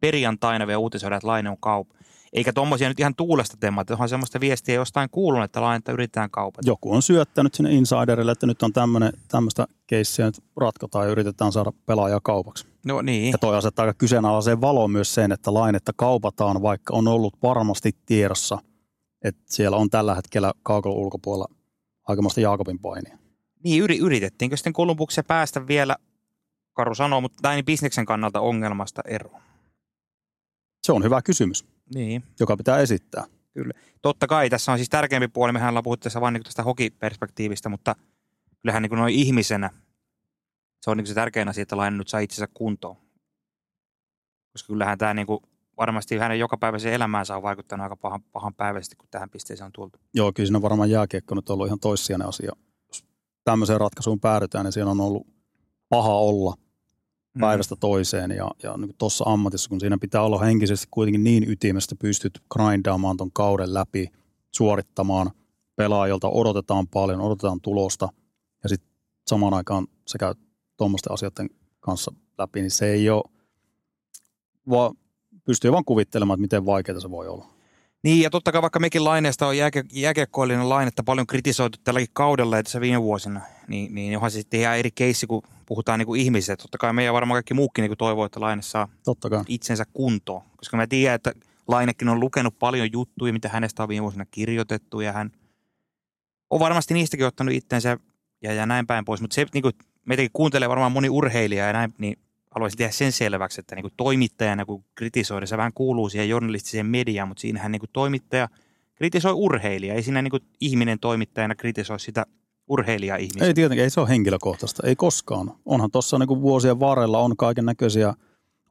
Perjantaina vielä uutisoidaan, että laine on kaupan. Eikä tommosia nyt ihan tuulesta temmata, onhan semmoista viestiä jostain kuulunut, että lainetta yritetään kaupata. Joku on syöttänyt sinne insiderille, että nyt on tämmöistä keissiä, nyt ratkotaan ja yritetään saada pelaajaa kaupaksi. No niin, Ja toi asettaa aika kyseenalaiseen valoon myös sen, että lainetta kaupataan, vaikka on ollut varmasti tiedossa, että siellä on tällä hetkellä kaukolon ulkopuolella aikamoista Jaakobin painia. Niin, yri, yritettiinkö sitten Kolumbuksen päästä vielä, Karu sanoo, mutta näin bisneksen kannalta ongelmasta eroon. Se on hyvä kysymys, Niin. joka pitää esittää. Totta kai tässä on siis tärkeämpi puoli, mehän ollaan puhuttu tässä vain niin tästä hokiperspektiivistä, mutta kyllähän niin noin ihmisenä se on niin se tärkein asia, että Laine nyt saa itsensä kuntoon. Koska kyllähän tämä niin varmasti hänen jokapäiväiseen elämäänsä on vaikuttanut aika pahan, pahan päiväisesti, kun tähän pisteeseen on tultu. Joo, kyllä siinä on varmaan jääkiekko nyt ollut ihan toissijainen asia. Jos tämmöiseen ratkaisuun päädytään, niin siinä on ollut paha olla. Päivästä toiseen. Ja, ja niin tuossa ammatissa, kun siinä pitää olla henkisesti kuitenkin niin ytimestä, pystyt grindaamaan ton kauden läpi, suorittamaan pelaajilta, odotetaan paljon, odotetaan tulosta. Ja sitten samaan aikaan sä käyt tuommoisten asioiden kanssa läpi, niin se ei ole, vaan pystyy vaan kuvittelemaan, että miten vaikeaa se voi olla. Niin, ja totta kai vaikka mekin laineesta on jääke, jääkiekkoillinen lainetta paljon kritisoitu tälläkin kaudella ja tässä viime vuosina, niin, niin onhan se sitten ihan eri keissi, kun puhutaan niin kuin ihmisistä. Totta kai meidän varmaan kaikki muukin niin kuin toivoo, että laine saa Totta kai. itsensä kuntoon. Koska mä tiedän, että Lainekin on lukenut paljon juttuja, mitä hänestä on viime vuosina kirjoitettu ja hän on varmasti niistäkin ottanut itsensä ja, ja näin päin pois. Mutta se, niin kuin, meitäkin kuuntelee varmaan moni urheilija ja näin, niin haluaisin tehdä sen selväksi, että niin kuin toimittajana kun kritisoida, se vähän kuuluu siihen journalistiseen mediaan, mutta siinähän niin kuin toimittaja kritisoi urheilijaa. Ei siinä niin kuin ihminen toimittajana kritisoi sitä urheilijaa ihmistä. Ei tietenkään, ei se ole henkilökohtaista, ei koskaan. Onhan tuossa niin vuosien varrella on kaiken näköisiä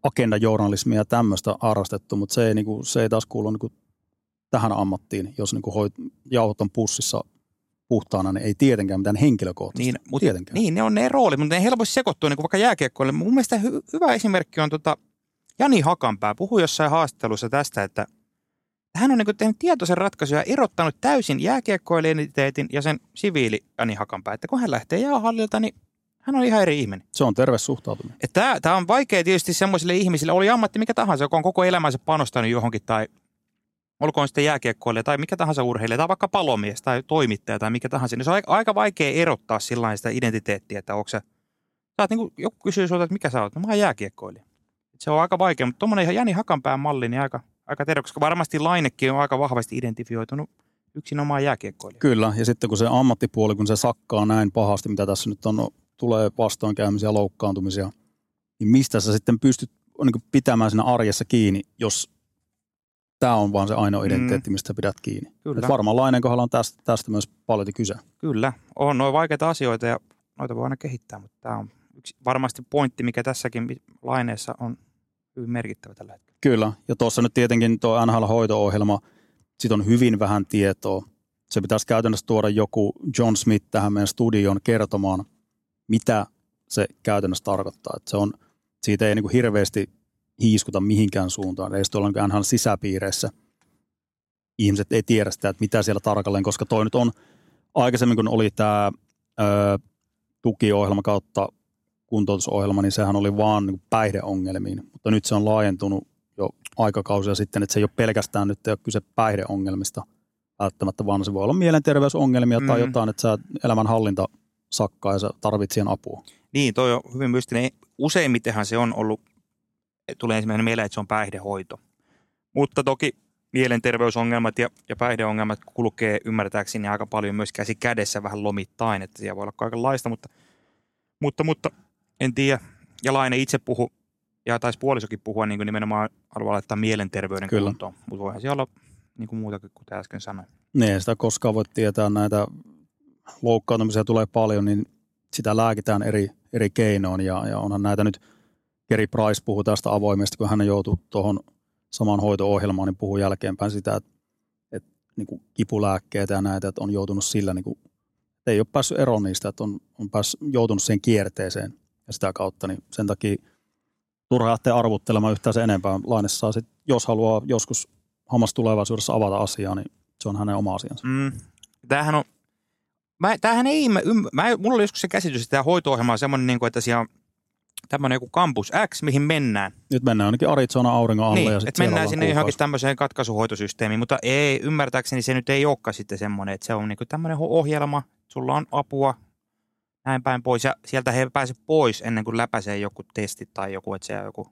agendajournalismia ja tämmöistä harrastettu, mutta se ei, niin kuin, se ei taas kuulu niin tähän ammattiin. Jos niin hoit, jauhot on pussissa puhtaana, niin ei tietenkään mitään henkilökohtaista. Niin, mutta, tietenkään. niin, ne on ne roolit, mutta ne helposti sekoittuu niin kuin vaikka jääkiekkoille. Mun mielestä hy- hyvä esimerkki on tota, Jani Hakanpää. Puhui jossain haastattelussa tästä, että hän on niin tehnyt tietoisen ratkaisun ja erottanut täysin jääkiekkoilijäniteetin ja sen siviili Jani Hakanpää. Että kun hän lähtee jäähallilta, niin hän on ihan eri ihminen. Se on terve suhtautuminen. Tämä on vaikea tietysti semmoisille ihmisille, oli ammatti mikä tahansa, joka on koko elämänsä panostanut johonkin tai olkoon sitten jääkiekkoilija tai mikä tahansa urheilija tai vaikka palomies tai toimittaja tai mikä tahansa, niin se on aika, vaikea erottaa sillä sitä identiteettiä, että onko sä, sä oot niin kuin, joku kysyy sulta, että mikä sä oot, no mä oon jääkiekkoilija. Se on aika vaikea, mutta tuommoinen ihan Jani Hakanpään malli, niin aika, aika terve, koska varmasti Lainekin on aika vahvasti identifioitunut yksinomaan jääkiekkoilija. Kyllä, ja sitten kun se ammattipuoli, kun se sakkaa näin pahasti, mitä tässä nyt on, tulee vastoinkäymisiä, loukkaantumisia, niin mistä sä sitten pystyt niin pitämään siinä arjessa kiinni, jos tämä on vaan se ainoa identiteetti, mistä sä pidät kiinni. Kyllä. Et varmaan Lainen kohdalla on tästä, tästä myös paljon kyse. Kyllä, on noin vaikeita asioita ja noita voi aina kehittää, mutta tämä on yksi varmasti pointti, mikä tässäkin laineessa on hyvin merkittävä tällä hetkellä. Kyllä, ja tuossa nyt tietenkin tuo NHL-hoito-ohjelma, siitä on hyvin vähän tietoa. Se pitäisi käytännössä tuoda joku John Smith tähän meidän studioon kertomaan, mitä se käytännössä tarkoittaa. Että se on, siitä ei niin kuin hirveästi hiiskuta mihinkään suuntaan, ei tuolla niin NHL sisäpiireissä. Ihmiset ei tiedä sitä, että mitä siellä tarkalleen, koska toi nyt on aikaisemmin, kun oli tämä tukiohjelma kautta kuntoutusohjelma, niin sehän oli vaan niin päihdeongelmiin. Mutta nyt se on laajentunut jo aikakausia sitten, että se ei ole pelkästään nyt ei ole kyse päihdeongelmista välttämättä, vaan se voi olla mielenterveysongelmia mm. tai jotain, että sä elämänhallinta sakkaa ja sä tarvitset siihen apua. Niin, toi on hyvin mystinen. Useimmitenhan se on ollut, tulee ensimmäinen mieleen, että se on päihdehoito. Mutta toki mielenterveysongelmat ja, ja päihdeongelmat kulkee ymmärtääkseni aika paljon myös käsi kädessä vähän lomittain, että siellä voi olla kaikenlaista, mutta, mutta, mutta en tiedä. Ja Laine itse puhu, ja taisi puolisokin puhua niin kuin nimenomaan haluaa laittaa mielenterveyden Kyllä. kuntoon, mutta voihan siellä olla niin kuin muutakin, kuten äsken sanoin. Niin, sitä koskaan voi tietää, näitä loukkaantumisia tulee paljon, niin sitä lääkitään eri, eri keinoin, ja, ja onhan näitä nyt, Gary Price puhuu tästä avoimesti, kun hän joutui tuohon samaan hoito-ohjelmaan, niin puhuu jälkeenpäin sitä, että, että niin kuin kipulääkkeitä ja näitä, että on joutunut sillä, niin kuin, että ei ole päässyt eroon niistä, että on, on päässyt, joutunut siihen kierteeseen ja sitä kautta, niin sen takia turha lähteä arvuttelemaan yhtään se enempää. Laine saa sit, jos haluaa joskus hammas tulevaisuudessa avata asiaa, niin se on hänen oma asiansa. Mm. Tämähän on, mä, tämähän ei, mä, mä, mulla oli joskus se käsitys, että tämä hoito-ohjelma on semmoinen, niin kuin, että siellä on tämmöinen joku Campus X, mihin mennään. Nyt mennään ainakin Arizona auringon alle. Niin, ja että mennään sinne johonkin tämmöiseen katkaisuhoitosysteemiin, mutta ei, ymmärtääkseni se nyt ei olekaan sitten semmoinen, että se on niin tämmöinen ohjelma, sulla on apua, näin päin pois, ja sieltä he pääse pois ennen kuin läpäisee joku testi tai joku, että se joku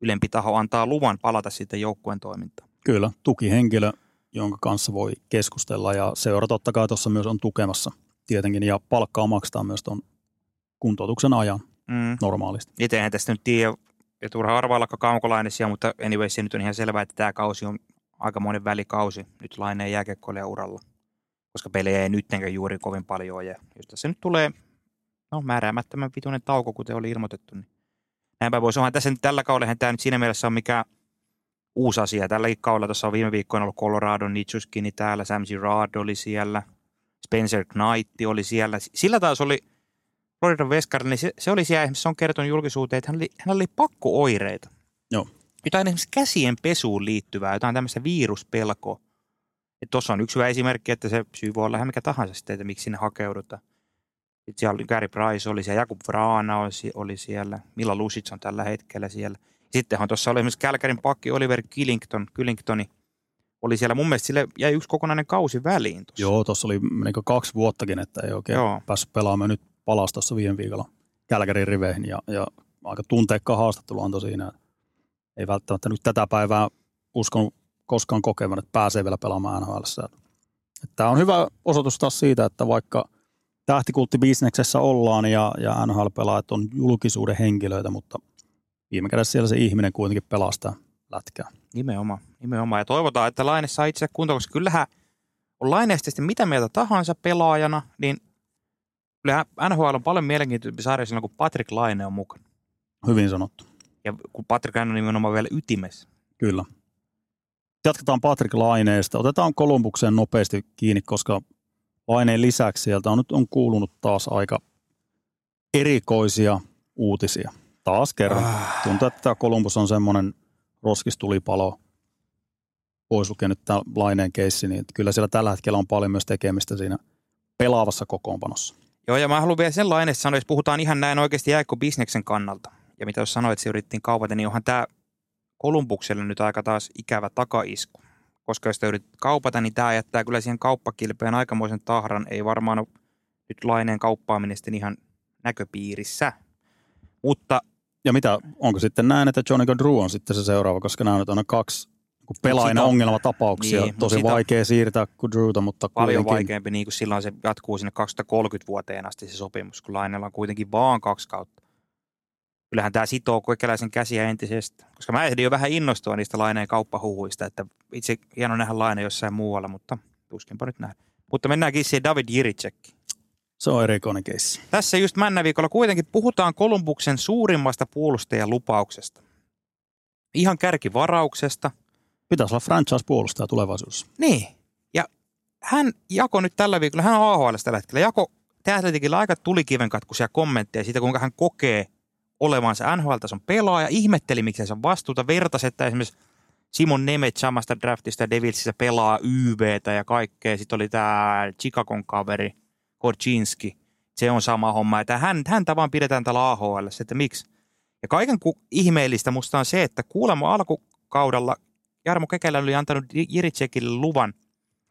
ylempi taho antaa luvan palata sitten joukkueen toimintaan. Kyllä, tukihenkilö, jonka kanssa voi keskustella, ja seura totta kai tuossa myös on tukemassa tietenkin, ja palkkaa maksetaan myös tuon kuntoutuksen ajan mm. normaalisti. Itsehän tästä nyt tiedä, ja turha arvailla kaukolainisia, mutta anyway, se nyt on ihan selvää, että tämä kausi on aika monen välikausi. Nyt laineen jääkiekkoilija uralla, koska pelejä ei nyttenkään juuri kovin paljon ole. Ja jos tässä nyt tulee no, määräämättömän vituinen tauko, kuten oli ilmoitettu, niin näinpä voisi. Onhan tässä nyt tällä kaudella tämä nyt siinä mielessä on mikä uusi asia. Tällä kaudella tuossa on viime viikkoina ollut Colorado Nitsuskini täällä, Sam Girard oli siellä, Spencer Knight oli siellä. Sillä taas oli – Floridan Veskari, niin se, se oli siellä, se on kertonut julkisuuteen, että hän oli, hän oli pakko-oireita. Joo. Jotain esimerkiksi käsien pesuun liittyvää, jotain tämmöistä viruspelkoa. Tuossa on yksi hyvä esimerkki, että se syy voi olla ihan mikä tahansa sitten, että miksi sinne hakeudutaan. Sitten siellä oli Gary Price oli siellä, Jakub Vrana oli, siellä, Milla Lusic on tällä hetkellä siellä. Sittenhän tuossa oli esimerkiksi Kälkärin pakki Oliver Killington, Killingtoni, oli siellä. Mun mielestä sille jäi yksi kokonainen kausi väliin. Tossa. Joo, tuossa oli niin kaksi vuottakin, että ei oikein Joo. päässyt pelaamaan. Nyt palasi tuossa viime viikolla Kälkärin riveihin ja, ja aika tunteikkaan haastattelu antoi siinä. Ei välttämättä nyt tätä päivää uskon koskaan kokemaan, että pääsee vielä pelaamaan NHL. Tämä on hyvä osoitus taas siitä, että vaikka tähtikulttibisneksessä ollaan ja, ja NHL-pelaajat on julkisuuden henkilöitä, mutta viime kädessä siellä se ihminen kuitenkin pelastaa lätkää. Nimenomaan, nimenomaan. Ja toivotaan, että Laine saa itse kuntoon, koska kyllähän on Laineesta mitä mieltä tahansa pelaajana, niin Kyllähän NHL on paljon mielenkiintoisempi sarja silloin, kun Patrick Laine on mukana. Hyvin sanottu. Ja kun Patrick Laine on nimenomaan vielä ytimessä. Kyllä. Jatketaan Patrick Laineesta. Otetaan Kolumbukseen nopeasti kiinni, koska Laineen lisäksi sieltä on nyt on kuulunut taas aika erikoisia uutisia. Taas kerran. Ah. Tuntuu, että tämä Kolumbus on semmoinen roskistulipalo, pois lukea nyt tämä Laineen keissi, niin kyllä siellä tällä hetkellä on paljon myös tekemistä siinä pelaavassa kokoonpanossa. Joo, ja mä haluan vielä sellainen sanoa, jos puhutaan ihan näin oikeasti jääkö bisneksen kannalta. Ja mitä jos sanoit, että se yritettiin kaupata, niin onhan tämä Kolumbukselle nyt aika taas ikävä takaisku. Koska jos sitä yritit kaupata, niin tämä jättää kyllä siihen kauppakilpeen aikamoisen tahran. Ei varmaan ole nyt laineen kauppaaminen sitten ihan näköpiirissä. Mutta ja mitä, onko sitten näin, että Johnny Drew on sitten se seuraava, koska nämä nyt on kaksi niin pelaajana ongelmatapauksia. Niin, Tosi vaikea siirtää kuin Drewta, mutta Paljon kuitenkin. vaikeampi, niin kuin silloin se jatkuu sinne 2030 vuoteen asti se sopimus, kun Lainella on kuitenkin vaan kaksi kautta. Kyllähän tämä sitoo koikelaisen käsiä entisestä, koska mä ehdin jo vähän innostua niistä Laineen kauppahuhuista, että itse hieno nähdä Laine jossain muualla, mutta tuskinpa nyt nähdä. Mutta mennäänkin siihen David Jiricekki. Se on erikoinen keissi. Tässä just männä viikolla kuitenkin puhutaan Kolumbuksen suurimmasta puolustajan lupauksesta. Ihan kärkivarauksesta – Pitäisi olla franchise-puolustaja tulevaisuudessa. Niin. Ja hän jako nyt tällä viikolla, hän on AHL tällä hetkellä, jako Tähtätikillä aika tulikivenkatkuisia kommentteja siitä, kuinka hän kokee olevansa NHL-tason pelaaja, ihmetteli, miksi se on vastuuta, vertasi, että esimerkiksi Simon Nemet samasta draftista Devilsissä pelaa YVtä ja kaikkea. Sitten oli tämä Chicagon kaveri, Korchinski, se on sama homma. Että hän, häntä vaan pidetään täällä AHL, että miksi. Ja kaiken ku, ihmeellistä musta on se, että kuulemma alkukaudella Jarmo Kekelä oli antanut Jiritsekille luvan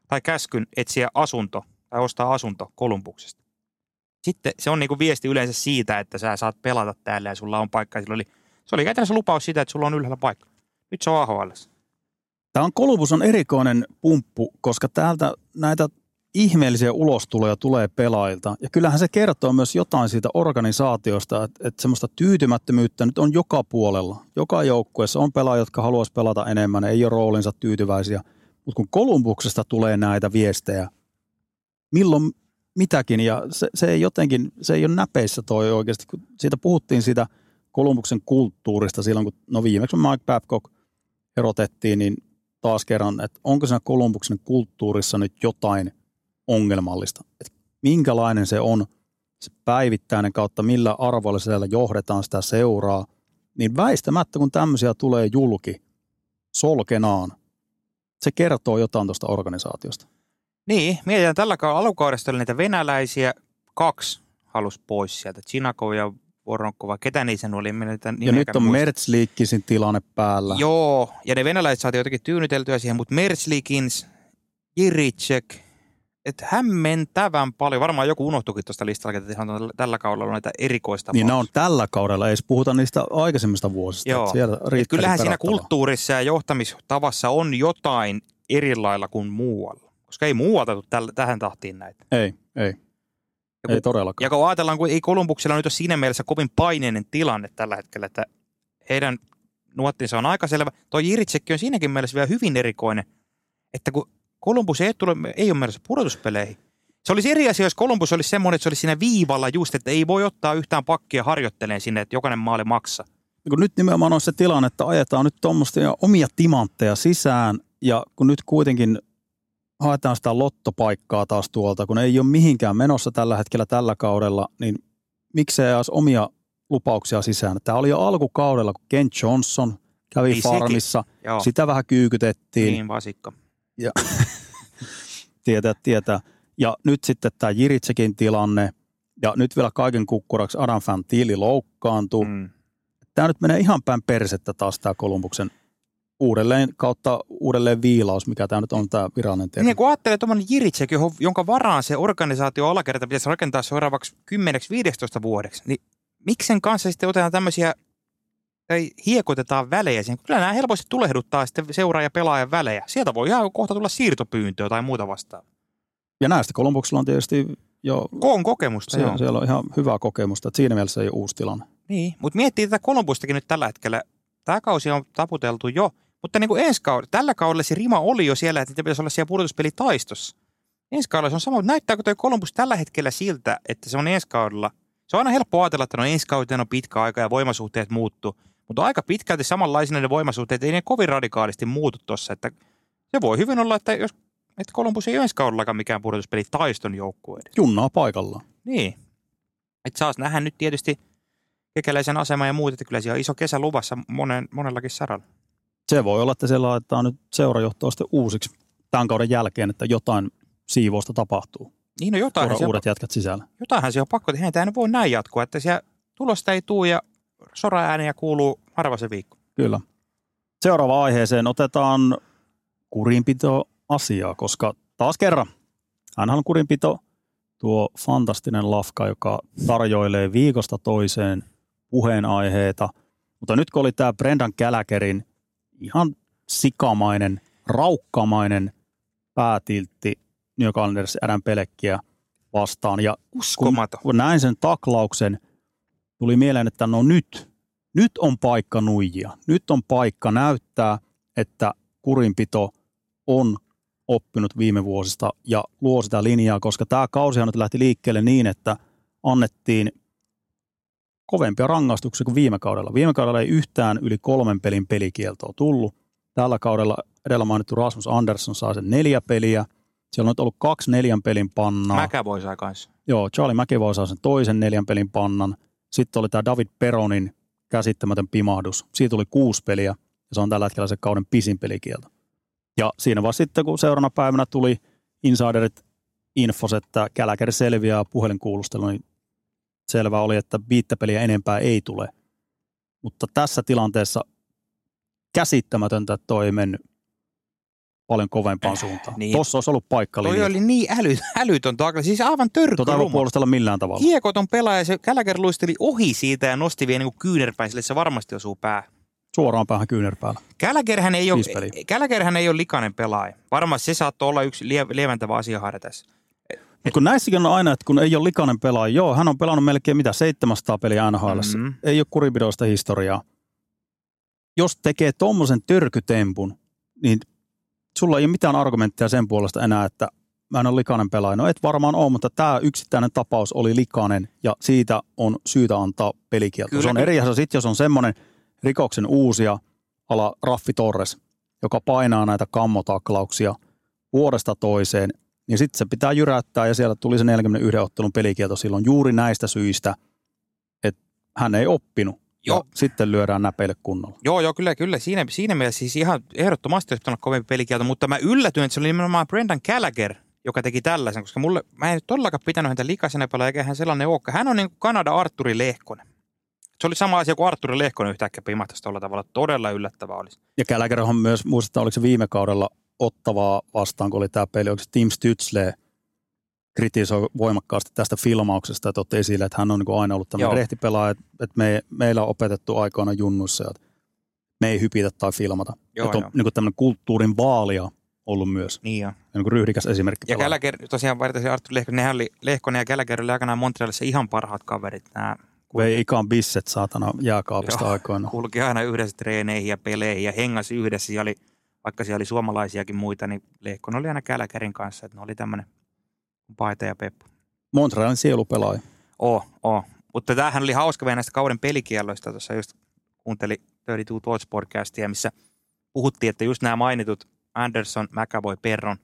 tai käskyn etsiä asunto tai ostaa asunto Kolumbuksesta. Sitten se on niinku viesti yleensä siitä, että sä saat pelata täällä ja sulla on paikka. Sillä oli, se oli käytännössä lupaus siitä, että sulla on ylhäällä paikka. Nyt se on AHL. Tämä on Kolumbus on erikoinen pumppu, koska täältä näitä ihmeellisiä ulostuloja tulee pelaajilta. Ja kyllähän se kertoo myös jotain siitä organisaatiosta, että, että semmoista tyytymättömyyttä nyt on joka puolella. Joka joukkueessa on pelaajia, jotka haluaisi pelata enemmän, ei ole roolinsa tyytyväisiä. Mutta kun Kolumbuksesta tulee näitä viestejä, milloin mitäkin, ja se, se ei jotenkin, se ei ole näpeissä toi oikeasti. Kun siitä puhuttiin siitä Kolumbuksen kulttuurista silloin, kun no viimeksi Mike Babcock erotettiin, niin taas kerran, että onko siinä Kolumbuksen kulttuurissa nyt jotain – ongelmallista. Et minkälainen se on, se päivittäinen kautta, millä arvoilla siellä johdetaan sitä seuraa, niin väistämättä kun tämmöisiä tulee julki solkenaan, se kertoo jotain tuosta organisaatiosta. Niin, mietitään tällä alukaudesta oli niitä venäläisiä, kaksi halus pois sieltä, Chinakov ja Voronkova, ketä niissä oli? Ja nyt on Mertzliikkisin tilanne päällä. Joo, ja ne venäläiset saatiin jotenkin tyynyteltyä siihen, mutta Mertzliikins, Jiricek, että hämmentävän paljon, varmaan joku unohtuikin tuosta listalla, että on tällä kaudella näitä erikoista. Niin nämä on tällä kaudella, ei puhuta niistä aikaisemmista vuosista. Joo. Siellä kyllähän siinä kulttuurissa ja johtamistavassa on jotain erilailla kuin muualla, koska ei muualta tule tähän tahtiin näitä. Ei, ei. Ja kun, ei todellakaan. Ja kun ajatellaan, kun ei Kolumbuksella nyt ole siinä mielessä kovin paineinen tilanne tällä hetkellä, että heidän nuottinsa on aika selvä. Tuo Jiritsekki on siinäkin mielessä vielä hyvin erikoinen, että kun Kolumbus ei, tule, ei ole menossa pudotuspeleihin. Se olisi eri asia, jos Kolumbus olisi semmoinen, että se olisi siinä viivalla just, että ei voi ottaa yhtään pakkia harjoitteleen sinne, että jokainen maali maksaa. Kun nyt nimenomaan on se tilanne, että ajetaan nyt tuommoista omia timantteja sisään ja kun nyt kuitenkin haetaan sitä lottopaikkaa taas tuolta, kun ei ole mihinkään menossa tällä hetkellä tällä kaudella, niin miksei edes omia lupauksia sisään. Tämä oli jo alkukaudella, kun Ken Johnson kävi niin farmissa, sitä vähän kyykytettiin. Niin, vasikka. Ja tietää, tietää. Ja nyt sitten tämä Jiritsekin tilanne, ja nyt vielä kaiken kukkuraksi Adam Fantili loukkaantuu. Mm. Tämä nyt menee ihan päin persettä taas tämä Kolumbuksen uudelleen kautta uudelleen viilaus, mikä tämä nyt on tämä virallinen termi. Niin kun ajattelee tuommoinen Jiritsek, jonka varaan se organisaatio alakerta pitäisi rakentaa seuraavaksi 10-15 vuodeksi, niin miksen kanssa sitten otetaan tämmöisiä tai hiekotetaan välejä siihen. Kyllä nämä helposti tulehduttaa sitten seuraa ja pelaajan välejä. Sieltä voi ihan kohta tulla siirtopyyntöä tai muuta vastaan. Ja näistä Kolumbuksella on tietysti jo... On kokemusta, siellä, joo. Siellä on ihan hyvää kokemusta, että siinä mielessä ei ole uusi tilanne. Niin, mutta miettii tätä Kolumbustakin nyt tällä hetkellä. Tämä kausi on taputeltu jo, mutta niin kuin ensi kaudella, tällä kaudella se rima oli jo siellä, että niitä pitäisi olla siellä pudotuspelitaistossa. Ensi kaudella se on sama, mutta näyttääkö tuo Kolumbus tällä hetkellä siltä, että se on ensi kaudella? Se on aina helppo ajatella, että no ensi kaudella on pitkä aika ja voimasuhteet muuttuu. Mutta aika pitkälti samanlaisina ne voimasuhteet, ei ne kovin radikaalisti muutu tuossa. Että se voi hyvin olla, että jos että Columbus ei ole ensi kaudellakaan mikään pudotuspeli taiston joukkue. Junnaa paikalla. Niin. Että saas nähdä nyt tietysti kekäläisen asema ja muut, että kyllä siellä on iso kesä luvassa monen, monellakin saralla. Se voi olla, että se laitetaan nyt seurajohtoa sitten uusiksi tämän kauden jälkeen, että jotain siivousta tapahtuu. Niin, no jotain. uudet jätkät sisällä. Jotainhan se on pakko tehdä. Tämä voi näin jatkua, että siellä tulosta ei tule ja sora-ääniä kuuluu harva se viikko. Kyllä. Seuraava aiheeseen otetaan kurinpito asiaa, koska taas kerran hän on kurinpito tuo fantastinen lafka, joka tarjoilee viikosta toiseen puheenaiheita. Mutta nyt kun oli tämä Brendan Käläkerin ihan sikamainen, raukkamainen päätiltti New Islanders Pelekkiä vastaan. Ja Uskomaton. Kun näin sen taklauksen – tuli mieleen, että no nyt, nyt on paikka nuijia. Nyt on paikka näyttää, että kurinpito on oppinut viime vuosista ja luo sitä linjaa, koska tämä kausi nyt lähti liikkeelle niin, että annettiin kovempia rangaistuksia kuin viime kaudella. Viime kaudella ei yhtään yli kolmen pelin pelikieltoa tullut. Tällä kaudella edellä mainittu Rasmus Andersson saa sen neljä peliä. Siellä on nyt ollut kaksi neljän pelin pannaa. Mäkävoy saa kanssa. Joo, Charlie McAvoy saa sen toisen neljän pelin pannan. Sitten oli tämä David Peronin käsittämätön pimahdus. Siitä tuli kuusi peliä ja se on tällä hetkellä se kauden pisin pelikielto. Ja siinä vaan sitten, kun seuraavana päivänä tuli insiderit infos, että Käläkäri selviää puhelinkuulustelu, niin selvä oli, että viittäpeliä enempää ei tule. Mutta tässä tilanteessa käsittämätöntä, että toi ei mennyt paljon kovempaan suuntaan. Niin. Niin. Tuossa olisi ollut paikka Toi oli niin äly, älytön takla, siis aivan Tota ei voi puolustella millään tavalla. Kiekoton pelaaja, se Gallagher luisteli ohi siitä ja nosti vielä niin kyynärpäin, sille se varmasti osuu päähän. Suoraan päähän kyynärpäällä. Gallagherhän ei, ole, peliä. Gallagherhän ei ole likainen pelaaja. Varmasti se saattoi olla yksi lie- lieventävä asia harjoitessa. Mutta kun näissäkin on aina, että kun ei ole likainen pelaaja, joo, hän on pelannut melkein mitä 700 peliä NHL, Mhm. mm-hmm. ei ole kuripidoista historiaa. Jos tekee tommosen törkytempun, niin sulla ei ole mitään argumentteja sen puolesta enää, että mä en ole likainen pelaaja. No et varmaan ole, mutta tämä yksittäinen tapaus oli likainen ja siitä on syytä antaa pelikielto. Kyllä, se on eri asia sitten, jos on semmoinen rikoksen uusia ala Raffi Torres, joka painaa näitä kammotaklauksia vuodesta toiseen, niin sitten se pitää jyräyttää ja siellä tuli se 41 ottelun pelikielto silloin juuri näistä syistä, että hän ei oppinut. Joo. Ja sitten lyödään näpeille kunnolla. Joo, joo, kyllä, kyllä. Siinä, siinä mielessä siis ihan ehdottomasti olisi pitänyt kovempi pelikielto, mutta mä yllätyin, että se oli nimenomaan Brendan Gallagher, joka teki tällaisen, koska mulle, mä en todellakaan pitänyt häntä likaisena pelaajana, eikä hän sellainen olekaan. Hän on niin kuin Kanada Arturi Lehkonen. Se oli sama asia kuin Arturi Lehkonen yhtäkkiä pimahtaisi tuolla tavalla. Todella yllättävää olisi. Ja Gallagherhan myös, muistetaan, oliko se viime kaudella ottavaa vastaan, kun oli tämä peli, se Tim Stützle kritisoi voimakkaasti tästä filmauksesta, että otti esille, että hän on niin aina ollut tämmöinen Joo. rehtipelaaja, että, että me, meillä on opetettu aikoina junnuissa, että me ei hypitä tai filmata. Joo, että on joo. niin tämmöinen kulttuurin vaalia ollut myös. Niin jo. Ja niin ryhdikäs esimerkki. Ja. Gallagher, tosiaan vertaisin Arturi Lehkonen, nehän oli, Lehkonen ja Gallagher oli aikanaan Montrealissa ihan parhaat kaverit. Nämä Vei ikaan bisset saatana jääkaapista Joo. aikoina. kulki aina yhdessä treeneihin ja peleihin ja hengasi yhdessä. Ja oli, vaikka siellä oli suomalaisiakin muita, niin Lehkonen oli aina Gallagherin kanssa. Että ne oli tämmöinen paita ja peppu. Montrealin sielupelaaja. Oo, oo. Mutta tämähän oli hauska vielä näistä kauden pelikielloista. Tuossa just kuuntelin 32 Thoughts podcastia, missä puhuttiin, että just nämä mainitut Anderson, McAvoy, Perron,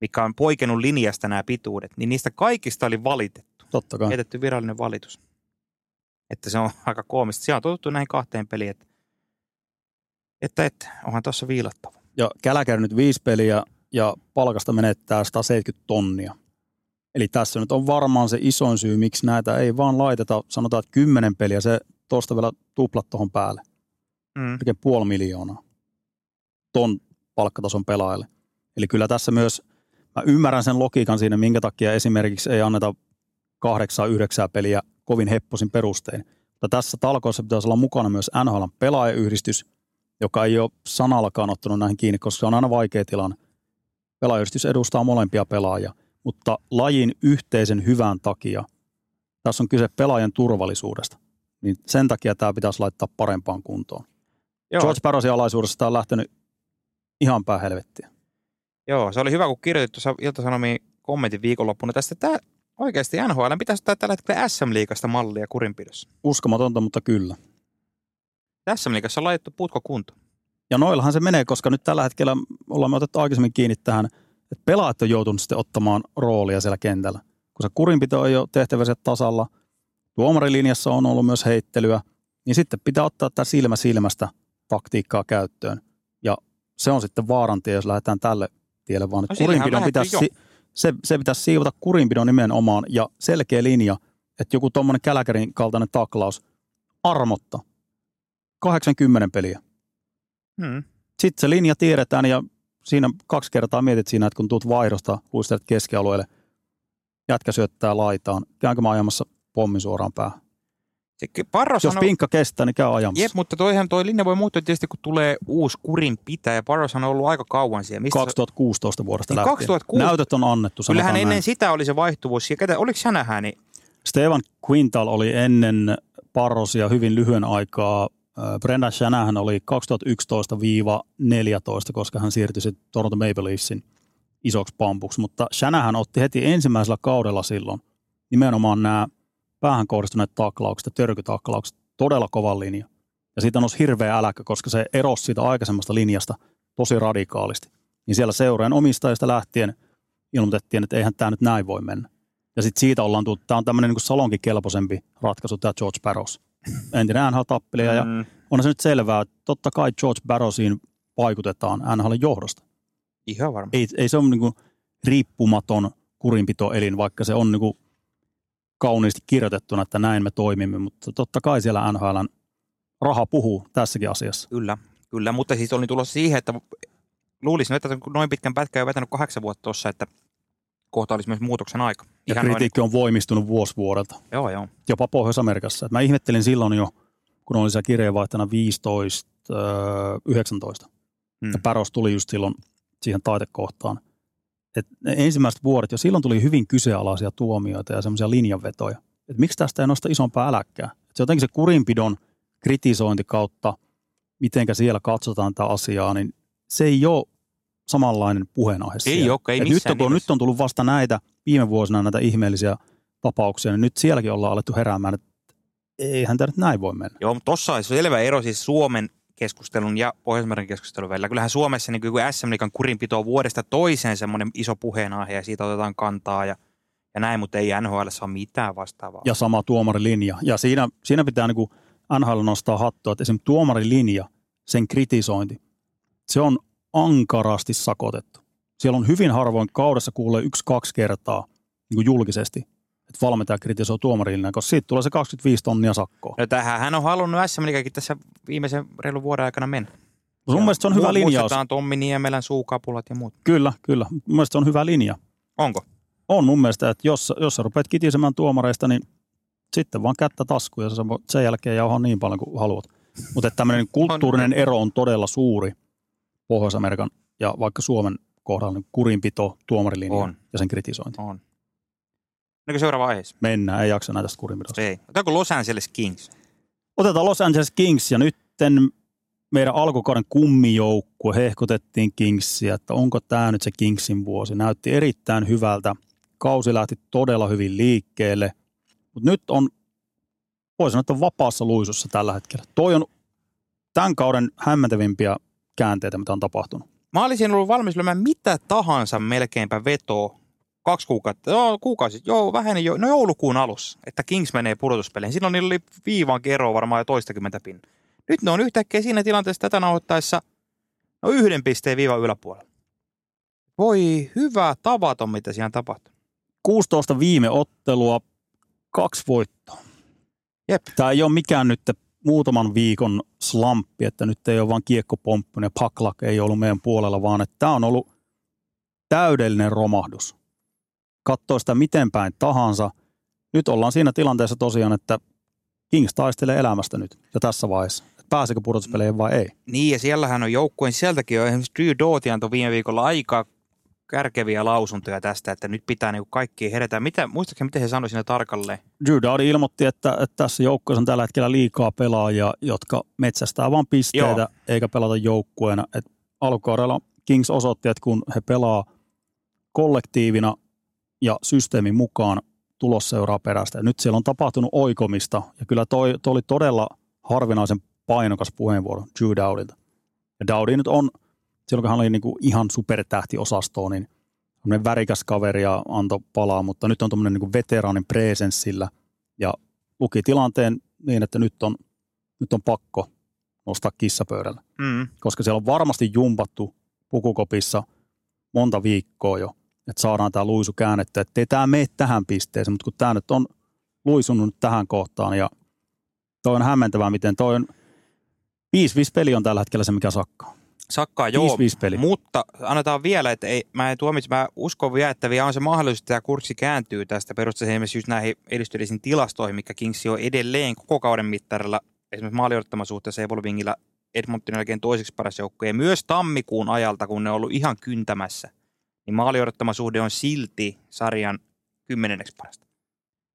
mikä on poikennut linjasta nämä pituudet, niin niistä kaikista oli valitettu. Totta kai. Jätetty virallinen valitus. Että se on aika koomista. Siellä on totuttu näihin kahteen peliin, että, että, että onhan tuossa viilattava. Ja Gallagher nyt viisi peliä ja palkasta menettää 170 tonnia. Eli tässä nyt on varmaan se isoin syy, miksi näitä ei vaan laiteta, sanotaan, että kymmenen peliä, se tuosta vielä tuplat tuohon päälle. Mm. Melkein puoli miljoonaa ton palkkatason pelaajalle. Eli kyllä tässä myös, mä ymmärrän sen logiikan siinä, minkä takia esimerkiksi ei anneta kahdeksaa, yhdeksää peliä kovin hepposin perustein. Mutta tässä talkoissa pitäisi olla mukana myös NHL pelaajayhdistys, joka ei ole sanallakaan ottanut näihin kiinni, koska se on aina vaikea tilanne. Pelaajayhdistys edustaa molempia pelaajia, mutta lajin yhteisen hyvän takia, tässä on kyse pelaajan turvallisuudesta, niin sen takia tämä pitäisi laittaa parempaan kuntoon. Joo, George Barrosin alaisuudessa tämä on lähtenyt ihan päin helvettiä. joo, se oli hyvä, kun kirjoitit tuossa Ilta-Sanomiin kommentin viikonloppuna tästä. Tämä oikeasti NHL pitäisi ottaa tällä hetkellä SM-liigasta mallia kurinpidossa. Uskomatonta, mutta kyllä. SM-liigassa on laitettu putko kunto. Ja noillahan se menee, koska nyt tällä hetkellä ollaan me otettu aikaisemmin kiinni tähän, että pelaajat on joutunut sitten ottamaan roolia siellä kentällä. Kun se kurinpito ei ole tehtävänsä tasalla, tuomarilinjassa on ollut myös heittelyä, niin sitten pitää ottaa tämä silmä silmästä taktiikkaa käyttöön. Ja se on sitten vaarantia, jos lähdetään tälle tielle, vaan No kurinpidon pitäisi, si- se, se pitäisi siivota kurinpidon nimenomaan ja selkeä linja, että joku tuommoinen Käläkärin kaltainen taklaus armotta 80 peliä. Hmm. Sitten se linja tiedetään ja siinä kaksi kertaa mietit siinä, että kun tuut vaihdosta, luistelet keskialueelle, jätkä syöttää laitaan, käynkö mä ajamassa pommin suoraan päähän. Se Jos on, pinkka kestää, niin käy ajamassa. Jep, mutta toihan toi linja voi muuttua tietysti, kun tulee uusi kurinpitäjä. Parros on ollut aika kauan siellä. Mistä se- 2016 vuodesta Niin lähtien. 2016 Näytöt on annettu, Kyllähän sanotaan ennen näin. sitä oli se vaihtuvuus. Ja ketä, oliko Shanahan, niin Stevan Quintal oli ennen Parrosia hyvin lyhyen aikaa. Äh, Brendan Shanahan oli 2011-14, koska hän siirtyi sitten Toronto Maple Leafsin isoksi pampuksi. Mutta Shanahan otti heti ensimmäisellä kaudella silloin nimenomaan nämä päähän kohdistuneet taklaukset ja törkytaklaukset todella kovan linja. Ja siitä nousi hirveä äläkkä, koska se erosi siitä aikaisemmasta linjasta tosi radikaalisti. Niin siellä seuraajan omistajista lähtien ilmoitettiin, että eihän tämä nyt näin voi mennä. Ja sitten siitä ollaan tullut, tämä on tämmöinen niin salonkikelpoisempi ratkaisu, tämä George Barrows. Entinen NHL-tappelija, ja mm, on se nyt selvää, että totta kai George Barrowsiin vaikutetaan NHL johdosta. ihan varma. Ei, ei se ole niin kuin riippumaton kurinpitoelin, vaikka se on niin kuin kauniisti kirjoitettuna, että näin me toimimme, mutta totta kai siellä NHLn raha puhuu tässäkin asiassa. Kyllä, kyllä, mutta siis oli tulossa siihen, että luulisin, että noin pitkän pätkän on vetänyt kahdeksan vuotta tuossa, että kohta olisi myös muutoksen aika. Ja Ihan kritiikki on voimistunut vuosi vuodelta, Noin, joo, joo. jopa Pohjois-Amerikassa. Et mä ihmettelin silloin jo, kun oli siellä kirjeenvaihtana 15, öö, 19. Hmm. Ja Päros tuli just silloin siihen taitekohtaan. Et ne ensimmäiset vuodet jo silloin tuli hyvin kyseenalaisia tuomioita ja semmoisia linjanvetoja. Et miksi tästä ei nosta isompaa äläkkää? Et se jotenkin se kurinpidon kritisointi kautta, mitenkä siellä katsotaan tätä asiaa, niin se ei ole samanlainen puheenaihe Ei siellä. ole, ei Et nyt, on, nimessä. nyt on tullut vasta näitä viime vuosina näitä ihmeellisiä tapauksia, niin nyt sielläkin ollaan alettu heräämään, että eihän tämä nyt näin voi mennä. Joo, mutta tuossa on selvä ero siis Suomen keskustelun ja Pohjois-Amerikan keskustelun välillä. Kyllähän Suomessa niin kuin SM Liigan kurinpito on vuodesta toiseen semmoinen iso puheenaihe ja siitä otetaan kantaa ja, ja näin, mutta ei NHL ole mitään vastaavaa. ja sama tuomarilinja. Ja siinä, siinä pitää niin NHL nostaa hattua, että esimerkiksi tuomarilinja, sen kritisointi, se on ankarasti sakotettu. Siellä on hyvin harvoin kaudessa kuulee yksi-kaksi kertaa niin kuin julkisesti, että valmentaja kritisoi tuomarilinjaa, koska siitä tulee se 25 tonnia sakkoa. No tähän hän on halunnut SM tässä viimeisen reilun vuoden aikana mennä. Mun mielestä se on hyvä linjaus. Muistetaan Tommi Niemelän suukapulat ja muut. Kyllä, kyllä. Mun mielestä se on hyvä linja. Onko? On mun mielestä, että jos, jos sä rupeat kitisemään tuomareista, niin sitten vaan kättä taskuun ja sen jälkeen jauhaa niin paljon kuin haluat. Mutta tämmöinen kulttuurinen ero on todella suuri Pohjois-Amerikan ja vaikka Suomen kohdalla niin kurinpito, tuomarilinja On. ja sen kritisointi. On. Eikö seuraava aiheessa? Mennään, ei jaksa näitä kurinpidosta. Ei. Otetaanko Los Angeles Kings? Otetaan Los Angeles Kings ja nytten meidän alkukauden kummijoukkue hehkutettiin Kingsia, että onko tämä nyt se Kingsin vuosi. Näytti erittäin hyvältä. Kausi lähti todella hyvin liikkeelle, mutta nyt on, voi sanoa, että on vapaassa luisussa tällä hetkellä. Toi on tämän kauden hämmentävimpiä käänteitä, mitä on tapahtunut. Mä olisin ollut valmis lyömään mitä tahansa melkeinpä vetoa kaksi kuukautta, joo, kuukausi, joo, väheni jo, no joulukuun alussa, että Kings menee pudotuspeleihin. Silloin niillä oli viivan kerro varmaan jo toistakymmentä pin. Nyt ne on yhtäkkiä siinä tilanteessa tätä nauhoittaessa no yhden pisteen viivan yläpuolella. Voi hyvä tavaton, mitä siinä tapahtuu. 16 viime ottelua, kaksi voittoa. Jep. Tämä ei ole mikään nyt muutaman viikon slamppi, että nyt ei ole vaan kiekkopomppu ja paklak ei ollut meidän puolella, vaan että tämä on ollut täydellinen romahdus. Katsoo sitä miten päin tahansa. Nyt ollaan siinä tilanteessa tosiaan, että Kings taistelee elämästä nyt ja tässä vaiheessa. Pääsekö pudotuspeleihin vai ei? Niin, ja siellähän on joukkueen sieltäkin on esimerkiksi Drew Doughty antoi viime viikolla aika kärkeviä lausuntoja tästä, että nyt pitää niinku kaikki herätä. Mitä, muistatko miten he sanoi siinä tarkalleen? Drew Dowdy ilmoitti, että, että tässä joukkueessa on tällä hetkellä liikaa pelaajia, jotka metsästää vain pisteitä Joo. eikä pelata joukkueena. Et alkukaudella Kings osoitti, että kun he pelaa kollektiivina ja systeemin mukaan, tulos seuraa perästä. Ja nyt siellä on tapahtunut oikomista ja kyllä toi, toi oli todella harvinaisen painokas puheenvuoro Drew Dowdilta. Ja Dowdy nyt on, silloin kun hän oli niinku ihan supertähtiosastoon, niin tämmöinen värikäs kaveri ja antoi palaa, mutta nyt on tämmöinen niin veteraanin presenssillä ja luki tilanteen niin, että nyt on, nyt on pakko nostaa kissapöydällä, Mm. koska siellä on varmasti jumpattu pukukopissa monta viikkoa jo, että saadaan tämä luisu käännetty, että ei tämä mene tähän pisteeseen, mutta kun tämä nyt on luisunut tähän kohtaan ja toi on hämmentävää, miten toi on 5-5 peli on tällä hetkellä se, mikä sakkaa. Sakkaa, joo. 5-5 peli. Mutta annetaan vielä, että ei, mä en tuomitse, mä uskon vielä, että vielä on se mahdollisuus, että tämä kurssi kääntyy tästä perustuen esimerkiksi just näihin edistyneisiin tilastoihin, mikä Kings on edelleen koko kauden mittarilla, esimerkiksi maaliorttaman suhteessa Evolvingilla Edmontonin jälkeen toiseksi paras joukkue, ja myös tammikuun ajalta, kun ne on ollut ihan kyntämässä, niin maaliorttaman suhde on silti sarjan kymmenenneksi parasta.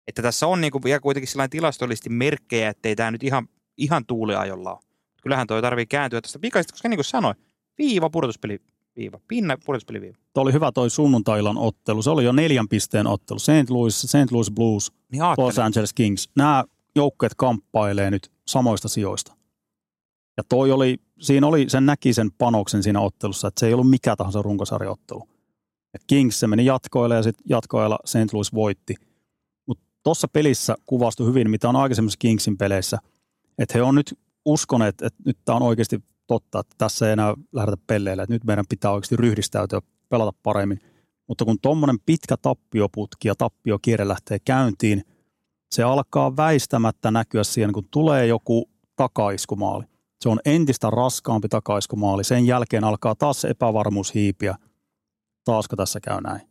Että tässä on niin kuin vielä kuitenkin sellainen tilastollisesti merkkejä, että ei tämä nyt ihan, ihan tuuliajolla ole. Kyllähän toi tarvii kääntyä tästä pikaisesti, koska niin kuin sanoin, viiva, pudotuspeli, viiva, pinna, pudotuspeli, viiva. Tuo oli hyvä toi sunnuntailan ottelu. Se oli jo neljän pisteen ottelu. St. Louis, St. Louis Blues, Niin Los. Angeles Kings. Nämä joukkueet kamppailee nyt samoista sijoista. Ja toi oli, siinä oli, sen näki sen panoksen siinä ottelussa, että se ei ollut mikä tahansa runkosarjaottelu. Ja Kings se meni jatkoille ja sitten jatkoilla St. Louis voitti. Mutta tuossa pelissä kuvastui hyvin, mitä on aikaisemmissa Kingsin peleissä, että he on nyt uskoneet, että nyt tämä on oikeasti totta, että tässä ei enää lähdetä pelleille, että nyt meidän pitää oikeasti ryhdistäytyä, pelata paremmin. Mutta kun tuommoinen pitkä tappioputki ja tappiokierre lähtee käyntiin, se alkaa väistämättä näkyä siihen, kun tulee joku takaiskumaali. Se on entistä raskaampi takaiskumaali. Sen jälkeen alkaa taas se epävarmuus hiipiä. Taasko tässä käy näin?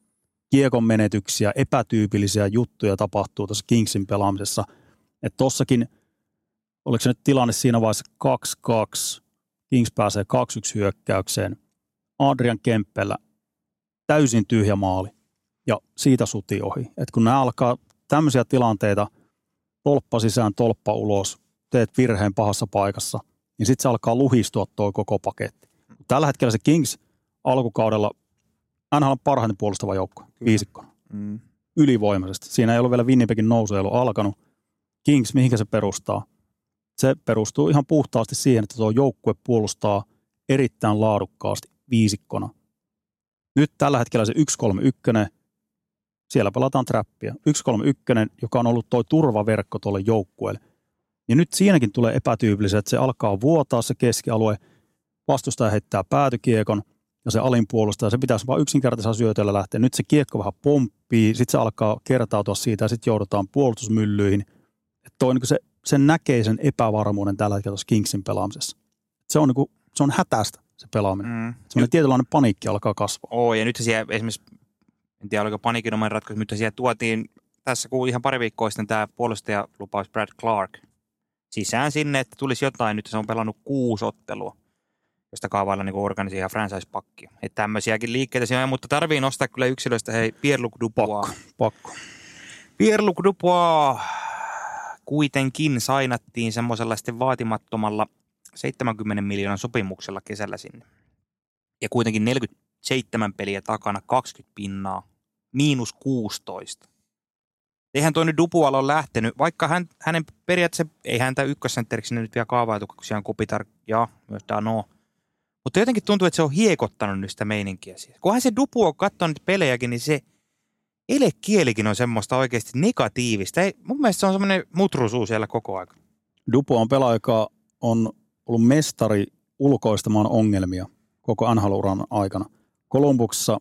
Kiekon menetyksiä, epätyypillisiä juttuja tapahtuu tuossa Kingsin pelaamisessa. Että tossakin, oliko se nyt tilanne siinä vaiheessa 2-2, Kings pääsee 2-1 hyökkäykseen. Adrian Kemppellä täysin tyhjä maali ja siitä suti ohi. Et kun nämä alkaa tämmöisiä tilanteita, tolppa sisään, tolppa ulos, teet virheen pahassa paikassa, niin sitten se alkaa luhistua tuo koko paketti. Tällä hetkellä se Kings alkukaudella, NHL on parhaiten puolustava joukko, viisikkona. Mm. Ylivoimaisesti. Siinä ei ollut vielä Winnipegin nousu, ei ollut alkanut. Kings, mihinkä se perustaa? Se perustuu ihan puhtaasti siihen, että tuo joukkue puolustaa erittäin laadukkaasti viisikkona. Nyt tällä hetkellä se 131, siellä pelataan trappia. 131, joka on ollut tuo turvaverkko tuolle joukkueelle. Ja nyt siinäkin tulee epätyypillistä, että se alkaa vuotaa se keskialue, vastustaja heittää päätykiekon ja se alinpuolustaja, se pitäisi vain yksinkertaisella syötöllä lähteä. Nyt se kiekko vähän pomppii, sitten se alkaa kertautua siitä ja sitten joudutaan puolustusmyllyihin. Että toi, niin se, sen näkee sen epävarmuuden tällä hetkellä tuossa Kingsin pelaamisessa. Se on, niin kuin, se on hätäistä se pelaaminen. Mm. Semmoinen tietynlainen paniikki alkaa kasvaa. Oo, ja nyt siellä esimerkiksi, en tiedä oliko paniikinomainen ratkaisu, mutta siellä tuotiin tässä kun ihan pari viikkoa sitten tämä puolustajalupaus Brad Clark sisään sinne, että tulisi jotain. Nyt se on pelannut kuusi ottelua, josta kaavailla niin organisi ihan franchise-pakki. Että tämmöisiäkin liikkeitä siinä on, mutta tarvii nostaa kyllä yksilöistä, hei, Pierre-Luc Dubois. Pakko, pakko. Pierre-Luc Dubois kuitenkin sainattiin semmoisella sitten vaatimattomalla 70 miljoonan sopimuksella kesällä sinne. Ja kuitenkin 47 peliä takana, 20 pinnaa, miinus 16. Eihän toi nyt Dupuala ole lähtenyt, vaikka hän, hänen periaatteessa, ei häntä ykkössentteriksi nyt vielä kaavailtu, kun siellä on Kopitar ja myös Dano. Mutta jotenkin tuntuu, että se on hiekottanut nyt sitä meininkiä siellä. Kunhan se Dupu on katsonut pelejäkin, niin se elekielikin on semmoista oikeasti negatiivista. Ei, mun mielestä se on semmoinen mutrusuu siellä koko ajan. Dupo on pelaaja, joka on ollut mestari ulkoistamaan ongelmia koko NHL-uran aikana. Kolumbuksessa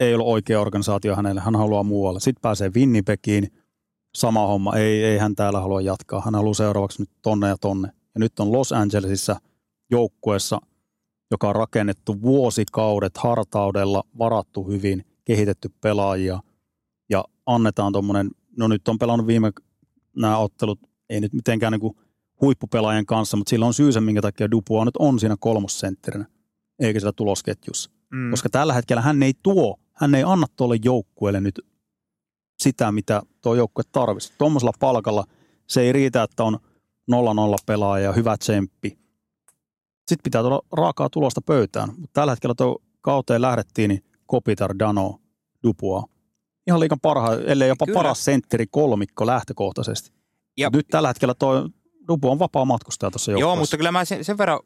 ei ollut oikea organisaatio hänelle, hän haluaa muualle. Sitten pääsee Winnipegiin, sama homma, ei, ei hän täällä halua jatkaa. Hän haluaa seuraavaksi nyt tonne ja tonne. Ja nyt on Los Angelesissa joukkueessa, joka on rakennettu vuosikaudet hartaudella, varattu hyvin, kehitetty pelaajia ja annetaan tuommoinen, no nyt on pelannut viime nämä ottelut, ei nyt mitenkään niin kuin huippupelaajien kanssa, mutta sillä on syysä, minkä takia Dupuа nyt on siinä kolmosentterinä, eikä sitä tulosketjussa. Mm. Koska tällä hetkellä hän ei tuo, hän ei anna tuolle joukkueelle nyt sitä, mitä tuo joukkue tarvitsee. Tuommoisella palkalla se ei riitä, että on 0-0 pelaaja ja hyvä tsemppi. Sitten pitää tulla raakaa tulosta pöytään. Mutta tällä hetkellä tuo kauteen lähdettiin, niin Kopitar, Dano, Dupua. Ihan liikan parha, ellei jopa Kyllä. paras sentteri kolmikko lähtökohtaisesti. Ja, nyt tällä hetkellä tuo Dupu on vapaa matkustaja tuossa joukkueessa. Joo, mutta kyllä mä sen, sen verran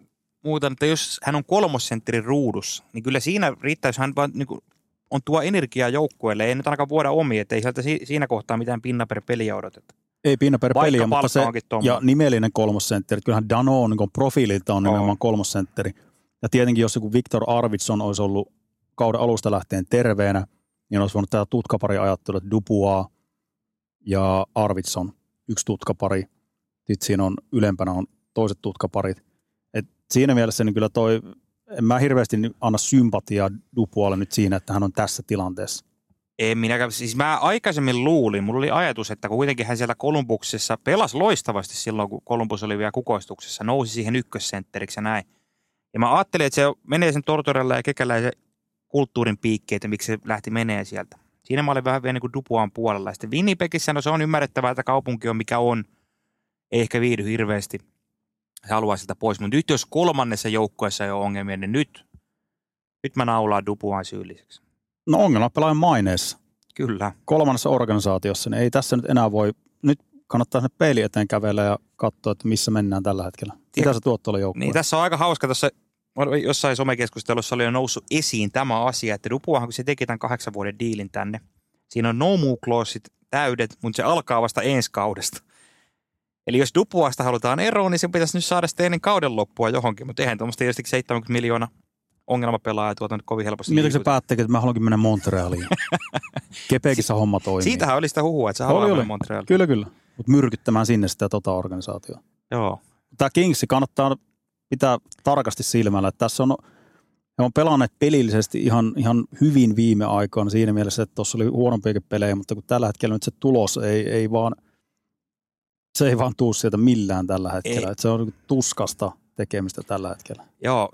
muutan, että jos hän on kolmosentterin ruudussa, niin kyllä siinä riittää, jos hän vaan niin kuin, on tuo energiaa joukkueelle. Ei nyt ainakaan vuoda omi, että ei sieltä si- siinä kohtaa mitään pinna per peliä odoteta. Ei pinna per peliä, mutta se, ja nimellinen kolmosentteri. Kyllähän Dano on niin profiililta on nimenomaan kolmosentteri. Ja tietenkin jos joku Viktor Arvidsson olisi ollut kauden alusta lähtien terveenä, niin olisi voinut tämä tutkapari ajattelu, että Dupua ja Arvidsson, yksi tutkapari. Sitten siinä on ylempänä on toiset tutkaparit siinä mielessä niin kyllä toi, en mä hirveästi anna sympatiaa Dupualle nyt siinä, että hän on tässä tilanteessa. En minäkään. Siis mä aikaisemmin luulin, mulla oli ajatus, että kuitenkin hän siellä Kolumbuksessa pelasi loistavasti silloin, kun Kolumbus oli vielä kukoistuksessa, nousi siihen ykkössentteriksi ja näin. Ja mä ajattelin, että se menee sen Tortorella ja Kekäläisen kulttuurin piikkeitä, miksi se lähti menee sieltä. Siinä mä olin vähän vielä niin kuin Dupuan puolella. Sitten Winnipegissä, no se on ymmärrettävää, että kaupunki on mikä on. Ei ehkä viihdy hirveästi he haluaa sitä pois. Mutta nyt jos kolmannessa joukkueessa ei ole ongelmia, niin nyt, nyt mä naulaan Dupuan syylliseksi. No ongelma pelaajan maineessa. Kyllä. Kolmannessa organisaatiossa, niin ei tässä nyt enää voi, nyt kannattaa sinne peili eteen kävellä ja katsoa, että missä mennään tällä hetkellä. Mitä se tuot tuolla Niin tässä on aika hauska tässä jossain somekeskustelussa oli jo noussut esiin tämä asia, että Dupuahan kun se teki tämän kahdeksan vuoden diilin tänne, siinä on no move täydet, mutta se alkaa vasta ensi kaudesta. Eli jos Dupuasta halutaan eroon, niin se pitäisi nyt saada sitten ennen kauden loppua johonkin, mutta eihän tuommoista tietysti 70 miljoonaa ongelmapelaaja tuota nyt kovin helposti. Mitä se päättikin, että mä haluankin mennä Montrealiin? Kepekissä homma toimii. Siitähän oli sitä huhua, että se haluaa Oli, mennä. Montrealiin. Kyllä, kyllä. Mutta myrkyttämään sinne sitä tota organisaatiota. Joo. Tämä Kingsi kannattaa pitää tarkasti silmällä, että tässä on, he on pelanneet pelillisesti ihan, ihan hyvin viime aikoina siinä mielessä, että tuossa oli huonompiakin pelejä, mutta kun tällä hetkellä nyt se tulos ei, ei vaan, se ei vaan tuu sieltä millään tällä hetkellä. Ei. Että se on tuskasta tekemistä tällä hetkellä. Joo,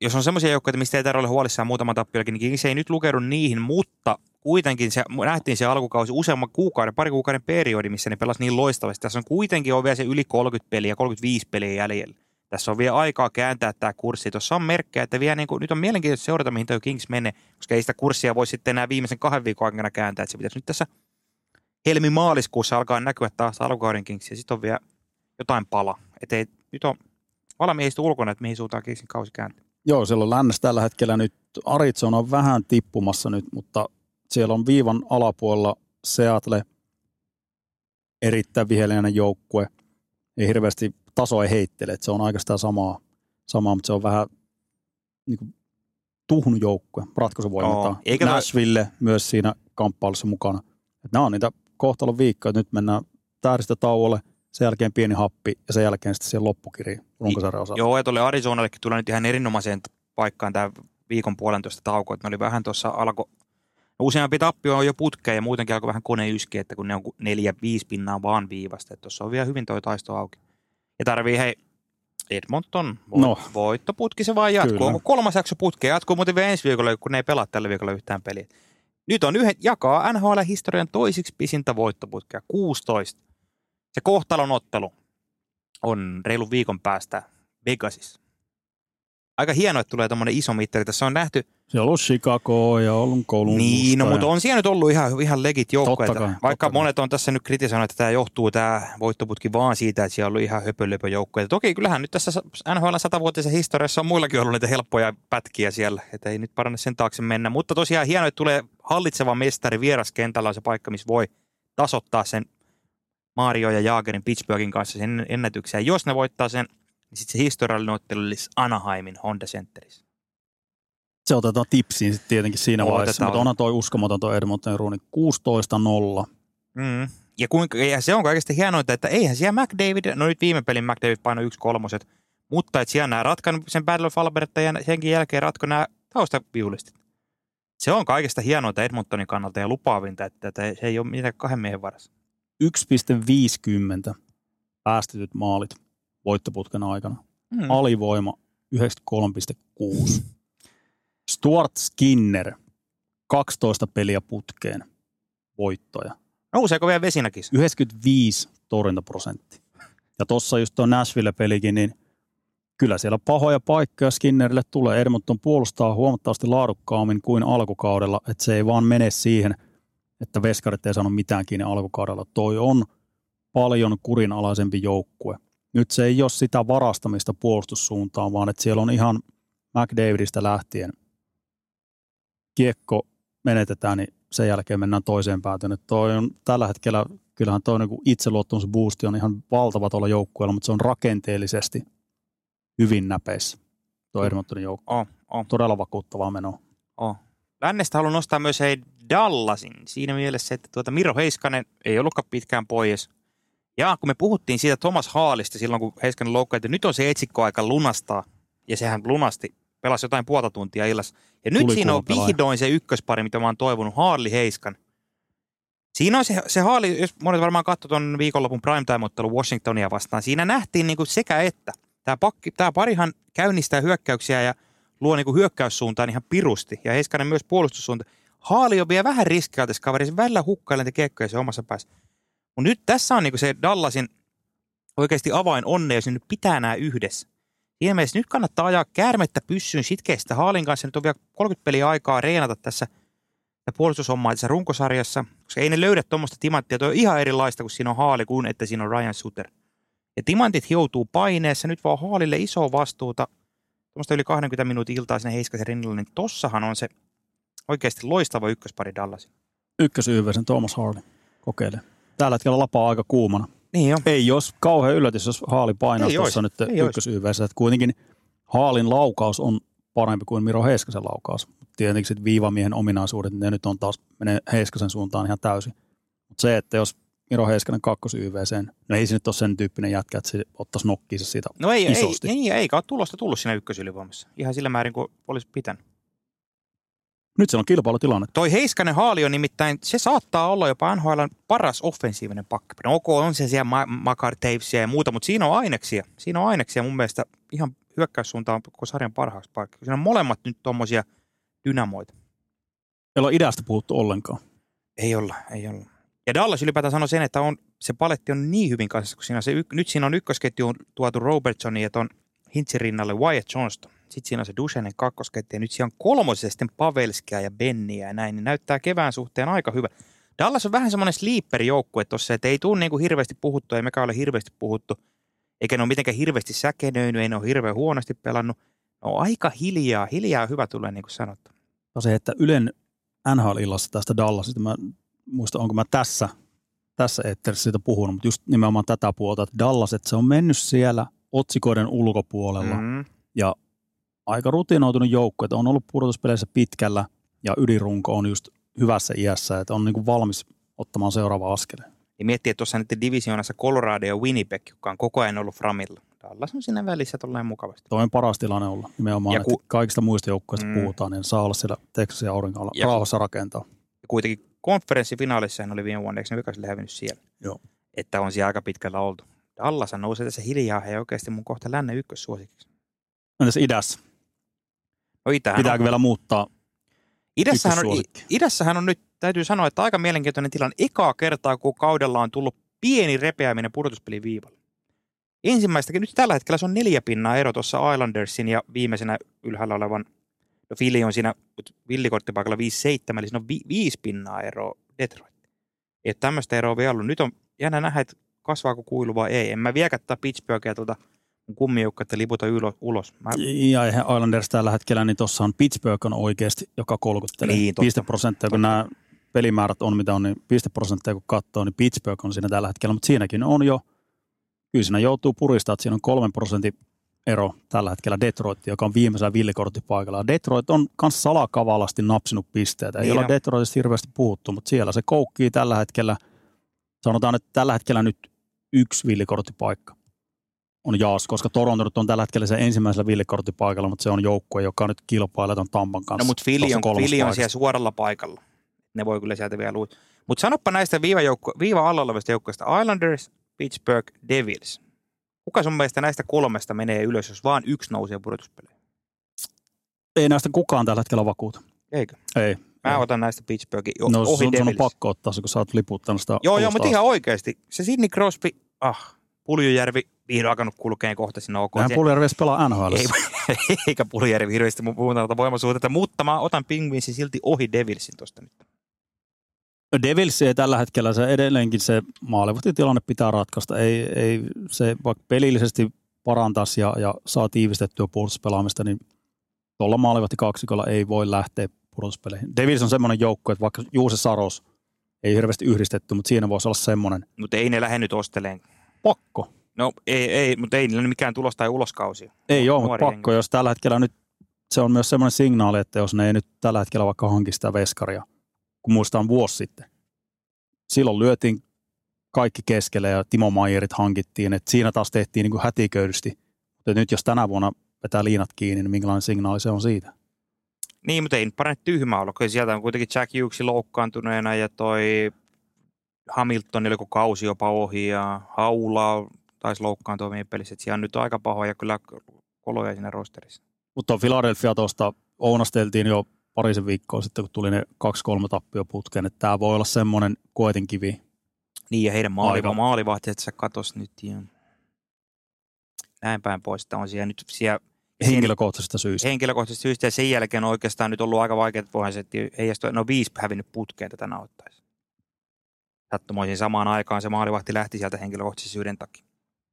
jos on semmoisia joukkoja, mistä ei tarvitse olla huolissaan muutaman tappiollakin, niin se ei nyt lukeudut niihin, mutta kuitenkin se, nähtiin se alkukausi useamman kuukauden, pari kuukauden periodi, missä ne pelasi niin loistavasti. Tässä on kuitenkin on vielä se yli 30 peliä, 35 peliä jäljellä. Tässä on vielä aikaa kääntää tämä kurssi. Tuossa on merkkejä, että vielä niin kuin, nyt on mielenkiintoista seurata, mihin tuo Kings menee, koska ei sitä kurssia voi sitten enää viimeisen kahden viikon aikana kääntää. Että se pitäisi nyt tässä helmi-maaliskuussa alkaa näkyä taas alkukauden Kings, ja sitten on vielä jotain pala. Että ei, nyt on valmiista ulkona, että mihin suuntaan Kingsin kausi kääntyy. Joo, siellä on lännessä tällä hetkellä nyt, Arizona on vähän tippumassa nyt, mutta siellä on viivan alapuolella Seattle, erittäin viheliäinen joukkue. Ei hirveästi, taso ei heittele, että se on oikeastaan samaa, samaa mutta se on vähän niin kuin tuhnu joukkue, ratkaisuvoimaltaan. Joo, eikä Nashville myös siinä kamppailussa mukana. Että nämä on niitä kohtalon viikkoja, että nyt mennään tauolle, sen jälkeen pieni happi ja sen jälkeen sitten siihen loppukiriin runkosarjan osalta. Joo, ja tuolle Arizonallekin tulee nyt ihan erinomaiseen paikkaan tämä viikon puolentoista tauko. Että ne oli vähän tuossa alko, no useampi tappio on jo putkeen ja muutenkin alkoi vähän kone yski, että kun ne on neljä, viisi pinnaa vaan viivasta. Että tuossa on vielä hyvin toi taisto auki. Ja tarvii hei, Edmonton, vo- No. voittoputki se vaan jatkuu. Kyllä. Onko kolmas jakso putki? Jatkuu muuten vielä ensi viikolla, kun ne ei pelaa tällä viikolla yhtään peliä. Nyt on yhden, jakaa NHL-historian toisiksi pisintä voittoputkea, 16. Se kohtalon ottelu on reilun viikon päästä Vegasissa. Aika hienoa, että tulee tämmöinen iso mittari. Tässä on nähty, Siellä on ollut Chicago ja ollut Columbus. niin, no, ja- mutta on siellä nyt ollut ihan, ihan legit joukkoja. Totta kai, Vaikka totta kai. monet on tässä nyt kritisoinut, että tämä johtuu tämä voittoputki vaan siitä, että siellä on ollut ihan höpölöpö joukkoja. Toki kyllähän nyt tässä NHL 100-vuotisen historiassa on muillakin ollut niitä helppoja pätkiä siellä, että ei nyt parane sen taakse mennä. Mutta tosiaan hienoa, että tulee hallitseva mestari vieraskentällä on se paikka, missä voi tasoittaa sen Mario ja Jaagerin Pittsburghin kanssa sen ennätyksen. Ja jos ne voittaa sen, niin sitten se historiallinen ottelu olisi Anaheimin Honda Centerissä. se otetaan tipsiin sitten tietenkin siinä Otetaan. vaiheessa, mutta onhan toi uskomaton toi Edmontonin ruuni. 16-0. Mm. Ja, kuinka, ja se on kaikista hienointa, että eihän siellä McDavid, no nyt viime pelin McDavid painoi yksi kolmoset, mutta että siellä nämä ratkan sen Battle of Alberta ja senkin jälkeen ratko nämä taustaviulistit. Se on kaikista hienointa Edmontonin kannalta ja lupaavinta, että, että se ei ole mitään kahden miehen varassa. 1,50 päästetyt maalit voittoputken aikana. Mm. Alivoima 93,6. Stuart Skinner 12 peliä putkeen voittoja. Nouseeko vielä vesinäkis? 95 torjuntaprosentti. Ja tuossa just tuo Nashville-pelikin, niin kyllä siellä pahoja paikkoja Skinnerille tulee. Edmonton puolustaa huomattavasti laadukkaammin kuin alkukaudella, että se ei vaan mene siihen, että veskarit ei sano mitään kiinni alkukaudella. Toi on paljon kurinalaisempi joukkue. Nyt se ei ole sitä varastamista puolustussuuntaan, vaan että siellä on ihan McDavidistä lähtien kiekko menetetään, niin sen jälkeen mennään toiseen päätyyn. Että toi on tällä hetkellä, kyllähän toi niin itseluottamusboosti on ihan valtava tuolla joukkueella, mutta se on rakenteellisesti hyvin näpeissä tuo Edmontonin joukkue. Oh, oh, Todella vakuuttavaa menoa. oh. Lännestä haluan nostaa myös hei Dallasin siinä mielessä, että tuota Miro Heiskanen ei ollutkaan pitkään pois. Ja kun me puhuttiin siitä Thomas Haalista silloin, kun Heiskanen loukkaantui, että nyt on se etsikkoaika lunastaa, ja sehän lunasti, pelasi jotain puolta tuntia illassa. Ja nyt Tuli siinä on vihdoin se ykköspari, mitä mä oon toivonut, Haali Heiskan. Siinä on se, se Haali, jos monet varmaan katsoi tuon viikonlopun primetime-ottelu Washingtonia vastaan, siinä nähtiin niinku sekä että. Tämä, pakki, tämä parihan käynnistää hyökkäyksiä ja luo niinku hyökkäyssuuntaan ihan pirusti, ja Heiskanen myös puolustussuuntaan. Haali on vielä vähän riskialtis kaveri, se välillä hukkailee niitä kiekkoja se omassa päässä. Mutta nyt tässä on niinku se Dallasin oikeasti avain onne, jos nyt pitää nämä yhdessä. Mielessä nyt kannattaa ajaa käärmettä pyssyyn sitkeästä Haalin kanssa. Nyt on vielä 30 peliä aikaa reenata tässä puolustushommaa tässä runkosarjassa, koska ei ne löydä tuommoista timanttia. Tuo on ihan erilaista, kun siinä on Haali kuin että siinä on Ryan Suter. Ja timantit joutuu paineessa. Nyt vaan Haalille iso vastuuta. Tuommoista yli 20 minuutin iltaa sinne Heiskasen rinnalla, niin tossahan on se oikeasti loistava ykköspari Dallasin. Ykkösyyväisen Thomas Harley kokeilee. Tällä hetkellä lapaa aika kuumana. Niin on. Ei jos kauhean yllätys, jos Haali painaa Ei tuossa nyt ei ois. ykkösyyväisessä. Että kuitenkin Haalin laukaus on parempi kuin Miro Heiskasen laukaus. Tietenkin sitten viivamiehen ominaisuudet, ne nyt on taas, menee Heiskasen suuntaan ihan täysin. Mutta se, että jos Miro Heiskanen kakkos no ei se nyt ole sen tyyppinen jätkä, että se ottaisi nokkiinsa siitä No ei, ei, isosti. ei, eikä ole tulosta tullut siinä ykkösylivoimassa. Ihan sillä määrin kuin olisi pitänyt. Nyt se on kilpailutilanne. Toi Heiskanen haali on nimittäin, se saattaa olla jopa NHL paras offensiivinen pakki. No ok, on se siellä Ma- Makar Tavesia ja muuta, mutta siinä on aineksia. Siinä on aineksia mun mielestä ihan hyökkäyssuuntaan koko sarjan parhaaksi paikka. Siinä on molemmat nyt tommosia dynamoita. Ei ole idästä puhuttu ollenkaan. Ei olla, ei olla. Ja Dallas ylipäätään sanoi sen, että on, se paletti on niin hyvin kanssa, kun siinä se, y- nyt siinä on ykkösketju tuotu Robertsonin ja ton Hintsin rinnalle Wyatt Johnston. Sitten siinä on se Duchenin kakkosketju ja nyt siinä on kolmosessa sitten Pavelskia ja Benniä ja näin, niin näyttää kevään suhteen aika hyvä. Dallas on vähän semmoinen sleeper-joukkue tuossa, että ei tule niin kuin hirveästi puhuttu, ei mekään ole hirveästi puhuttu, eikä ne ole mitenkään hirveästi säkenöinyt, ei ne ole hirveän huonosti pelannut. On aika hiljaa, hiljaa hyvä tulee niin kuin sanottu. Ja se, että Ylen NHL-illassa tästä Dallasista, mä muistan, onko mä tässä, tässä Etterissä siitä puhunut, mutta just nimenomaan tätä puolta, että Dallas, että se on mennyt siellä otsikoiden ulkopuolella Mm. ja aika rutinoitunut joukko, että on ollut pudotuspeleissä pitkällä ja ydinrunko on just hyvässä iässä, että on niin kuin valmis ottamaan seuraava askeleen. Ja miettii, että tuossa nyt divisioonassa Colorado ja Winnipeg, joka on koko ajan ollut Framilla. Dallas on siinä välissä tolleen mukavasti. Tuo on paras tilanne olla nimenomaan, Ja ja ku- että kaikista muista joukkoista Mm. puhutaan, niin saa olla siellä aurinkolla Ja ku- rauhassa rakentaa. Ja kuitenkin konferenssifinaalissa hän oli viime vuonna, eikö ne Vegasille hävinnyt siellä? Joo. Että on siellä aika pitkällä oltu. Dallas nousee tässä hiljaa ja oikeasti mun kohta lännen ykkössuosikiksi. Entäs idässä? No itähän Pitääkö on, vielä muuttaa? idässähän, on, idässähän on nyt, täytyy sanoa, että aika mielenkiintoinen tilanne. Ekaa kertaa, kun kaudella on tullut pieni repeäminen pudotuspelin viivalla. Ensimmäistäkin, nyt tällä hetkellä se on neljä pinnaa ero tuossa Islandersin ja viimeisenä ylhäällä olevan, no Philly on siinä villikorttipaikalla 5-7, eli siinä on vi, viisi pinnaa ero Detroit. Ole tämmöistä eroa vielä ollut. Nyt on jännä nähdä, että kasvaako kuilu vai ei. En mä viekään tätä Pittsburghia tuota mun kummijoukkoa liputa ulos. ulos. Mä, Ja eihän Islanders tällä hetkellä, niin tuossa on Pittsburgh on oikeasti, joka kolkuttelee. Niin, totta. pisteprosentteja, kun nämä pelimäärät on mitä on, niin pisteprosentteja kun katsoo, niin Pittsburgh on siinä tällä hetkellä, mutta siinäkin on jo, kyllä siinä joutuu puristaa, että siinä on kolmen prosentin ero tällä hetkellä Detroit, joka on viimeisellä villikorttipaikalla. Detroit on myös salakavalasti napsinut pisteitä. Ei Niin on. Detroitista hirveästi puhuttu, mutta siellä se koukkii tällä hetkellä, sanotaan, että tällä hetkellä nyt yksi villikorttipaikka on jaas, koska Toronto nyt on tällä hetkellä se ensimmäisellä villikorttipaikalla, mutta se on joukkue, joka nyt kilpailee ton Tampan kanssa. no mutta tuossa on. Philly on siellä suoralla paikalla. Ne voi kyllä sieltä vielä luulla. Mutta sanoppa näistä viivajoukko, viiva alla olevista joukkoista. Islanders, Pittsburgh, Devils. Kuka sun mielestä näistä kolmesta menee ylös, jos vaan yksi nousee pudotuspeleihin? Ei näistä kukaan tällä hetkellä vakuuta. Eikö? Ei. Mä Ei. otan näistä Pittsburghin No ohi sun, sun on pakko ottaa se, kun sä oot liputtanut sitä. Joo, joo, mutta ihan oikeasti. Se Sidney Crosby, ah, Puljujärvi vihdoin alkanut kulkeen kohta sinne OK. Se- Puljärvi pelaa NHL. ei, eikä Puljujärvi hirveästi tuota voimasuhteita, mutta mä otan Penguinsin silti ohi Devilsin tuosta nyt. Devils ei tällä hetkellä se edelleenkin se tilanne pitää ratkaista. Ei, ei se vaikka pelillisesti parantaisi ja, ja saa tiivistettyä puolustuspelaamista, niin tuolla maalivahti kaksikolla ei voi lähteä pudotuspeleihin. Devils on semmoinen joukko, että vaikka Juuse Saros ei hirveästi yhdistetty, mutta siinä voisi olla semmoinen Mutta ei ne lähde nyt osteleen. pakko. No ei, ei mutta ei niillä mikään tulos tai uloskausi. Ei ole, Nuori mutta pakko, jengi. jos tällä hetkellä nyt, se on myös semmoinen signaali, että jos ne ei nyt tällä hetkellä vaikka hanki sitä veskaria, kun muistaan vuosi sitten, silloin lyötiin kaikki keskelle ja Timo Maijerit hankittiin, että siinä taas tehtiin niin kuin hätiköydysti. Mutta nyt jos tänä vuonna vetää liinat kiinni, niin minkälainen signaali se on siitä? Niin, mutta ei nyt parane tyhmä olla, kun sieltä on kuitenkin Jack Hughes loukkaantuneena ja toi Hamilton oliko kausi jopa ohi ja Haula taisi loukkaantua viime pelissä. Että siellä on nyt aika pahoja kyllä koloja siinä rosterissa. Mutta Philadelphia tuosta ounasteltiin jo parisen viikkoa sitten, kun tuli ne kaksi-kolme tappio putkeen, että tämä voi olla semmoinen koetinkivi. Niin, ja heidän maaliva, maalivahti, että se katos nyt ja näin päin pois, että on siellä nyt siellä Henkilökohtaisesta syystä. henkilökohtaisesti syystä ja sen jälkeen on oikeastaan nyt ollut aika vaikeat pohjaiset, heijastua, no viisi hävinnyt putkeen tätä nauhoittaisi. Sattumoisin samaan aikaan se maalivahti lähti sieltä henkilökohtaisesti syyden takia.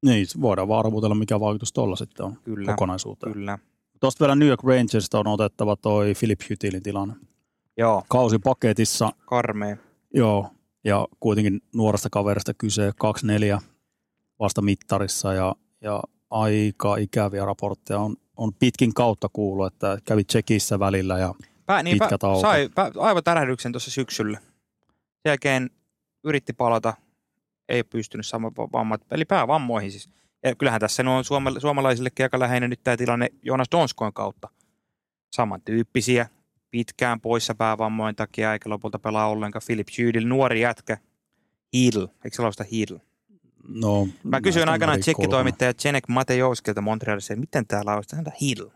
Niin, voidaan vaan arvutella, mikä vaikutus tuolla sitten on Kyllä, kokonaisuuteen. kyllä. Tuosta vielä New York Rangersista on otettava toi Philip Hytilin tilanne. Joo, Kausi paketissa, karmea. joo, ja kuitenkin nuoresta kaverista kyse, 2-4 vasta mittarissa ja, ja aika ikäviä raportteja on on pitkin kautta kuullut, että kävi Tsekissä välillä ja Pää, niin, Pitkä tauko. sai pää, aivan tärähdyksen tuossa syksyllä. Sen jälkeen yritti palata, ei pystynyt sama vammat, eli päävammoihin siis. Ja kyllähän tässä on suoma, suomalaisillekin aika läheinen nyt tämä tilanne Joonas Donskoin kautta. Samantyyppisiä, pitkään poissa päävammojen takia, eikä lopulta pelaa ollenkaan. Philip Jydil, nuori jätkä, Hiddl, eikö se lausta Hiddl? no, Mä kysyin aikanaan tsekkitoimittaja Jenek Matejovskilta Montrealissa, että miten tää lausutaan, sanotaan Hiddl,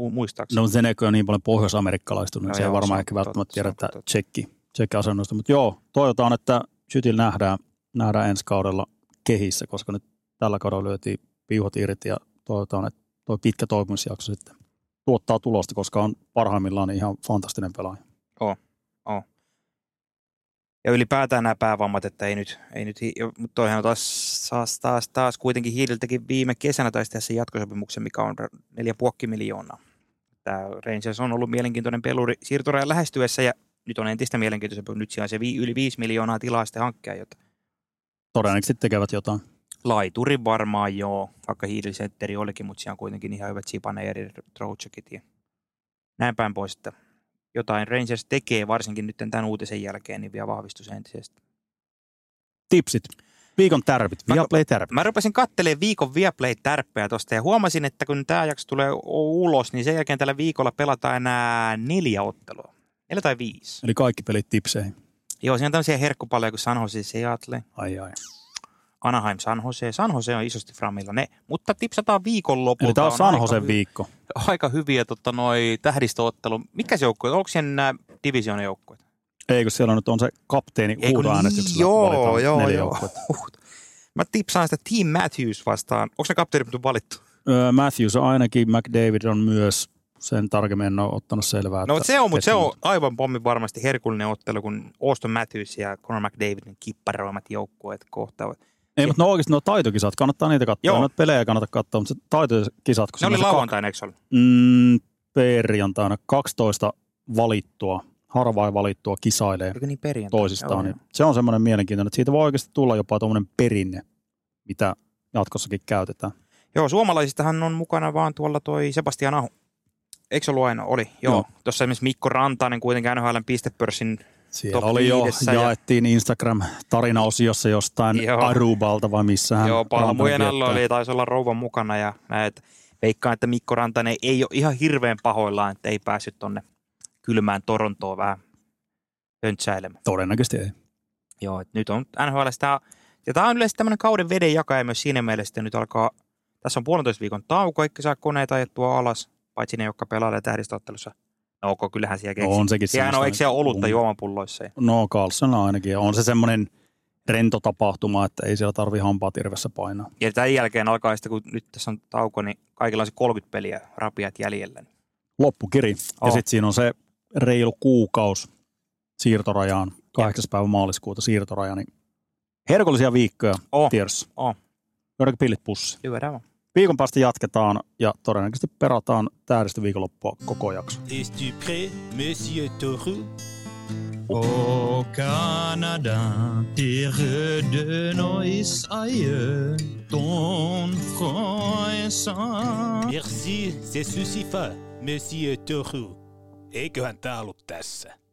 Mu- muistaakseni. No Zeneko on niin paljon pohjois-amerikkalaistunut, niin No se ei varmaan on ehkä välttämättä tiedä, on että tsekki, tsekki asennosta. Mutta joo, toivotaan, että Chytil nähdään, nähdään ensi kaudella kehissä, koska nyt tällä kaudella lyötiin piuhat irti ja toivotaan, että tuo pitkä toipumisjakso sitten tuottaa tulosta, koska on parhaimmillaan ihan fantastinen pelaaja. Ja ylipäätään nämä päävammat, että ei nyt, ei nyt mutta toihan taas, taas, taas, taas kuitenkin Hiidel teki viime kesänä taisi tehdä sen jatkosopimuksen, mikä on r- neljä puokki miljoonaa. Tämä Rangers on ollut mielenkiintoinen peluri siirtorajan lähestyessä ja nyt on entistä mielenkiintoisempi, nyt siellä on se vi- yli 5 miljoonaa tilaa sitten hankkia, jota Todennäköisesti tekevät jotain. laituri varmaan joo, vaikka Hiidel setteri olikin, mutta siellä on kuitenkin ihan hyvät Sipaneeri, Troutsekit ja näin päin pois, että jotain Rangers tekee varsinkin nyt tämän uutisen jälkeen, niin vielä vahvistus entisestä. Tipsit. Viikon tärpit. Mä- Viaplay tärpit. Mä rupesin kattelemaan viikon Viaplay-tärppejä tosta ja huomasin, että kun tämä jakso tulee ulos, niin sen jälkeen tällä viikolla pelataan enää neljä ottelua. Neljä tai viisi. Eli kaikki pelit tipseihin. Joo, siinä on tämmöisiä herkkupalleja kuin San Jose Seattle, Ai ai. Anaheim San Jose. San Jose on isosti framilla ne, mutta tipsataan viikonlopulta. Eli tämä on San aika Josen hy- viikko. Aika hyviä totta, noi tähdistöottelu. Mikä se joukkue? Onko siellä nämä division joukkueet? Eikö siellä nyt on se kapteeni Eikö huutoäänestyksellä Joo, joo, joo. Mä tipsaan sitä Team Matthews vastaan. Onko ne kapteenit nyt valittu? Öö, Matthews on ainakin, McDavid on myös, sen tarkemmin en ole ottanut selvää. No se on, mutta se on aivan pommin varmasti herkullinen ottelu, kun Auston Matthews ja Conor McDavidin kipparoimat joukkueet kohtaavat. Ei, mutta no oikeasti nuo taitokisat, kannattaa niitä katsoa. Joo. Noita pelejä kannattaa katsoa, mutta se taitokisat, kun Ne oli lauantaina, eikö se ollut? mm, perjantaina 12 valittua, harvain valittua kisailee Eikö niin toisistaan. Niin se on semmoinen mielenkiintoinen, että siitä voi oikeasti tulla jopa tuommoinen perinne, mitä jatkossakin käytetään. Joo, suomalaisistahan on mukana vaan tuolla toi Sebastian Aho. Eikö se ollut aina? Oli, joo. Joo. Tuossa esimerkiksi Mikko Rantanen kuitenkin NHLn pistepörssin. Siellä Top oli jo, ja- jaettiin Instagram-tarinaosiossa jostain Joo. Arubalta vai missä hän joo, palmujen alla oli, taisi olla rouvan mukana ja näet. Veikkaan, että Mikko Rantanen ei ole ihan hirveän pahoillaan, että ei päässyt tonne kylmään Torontoon vähän höntsäilemään. Todennäköisesti ei. Joo, et nyt on NHL sitä, ja tämä on yleensä tämmöinen kauden veden jakaja myös siinä mielessä, että nyt alkaa, tässä on puolentoista viikon tauko, eikä saa koneita ajettua alas, paitsi ne, jotka pelailee tähdistöottelussa. No ok, kyllähän siellä No, on sekin Siellä on, eikö siellä olutta juomapulloissa? Ja, No Carlson ainakin. Ja on se semmoinen rento tapahtuma, että ei siellä tarvi hampaa tirvessä painaa. ja tämän jälkeen alkaa sitten, kun nyt tässä on tauko, niin kaikilla on se 30 peliä rapiat jäljellä. Loppukiri. Ja Oh. sitten siinä on se reilu kuukaus siirtorajaan, 8. päivä maaliskuuta siirtoraja, niin herkullisia viikkoja Oh, tiedossa. oh. Lyödäänkö pillit pussiin? lyödään vaan. Viikon päästä jatketaan ja todennäköisesti perataan täydellistä viikonloppua koko jakso. Es-tu prêt, monsieur Toru Au Canada, terre de nos aïeux, ton front est. Merci, se suffit, monsieur Toru. Eiköhän tää ollut tässä.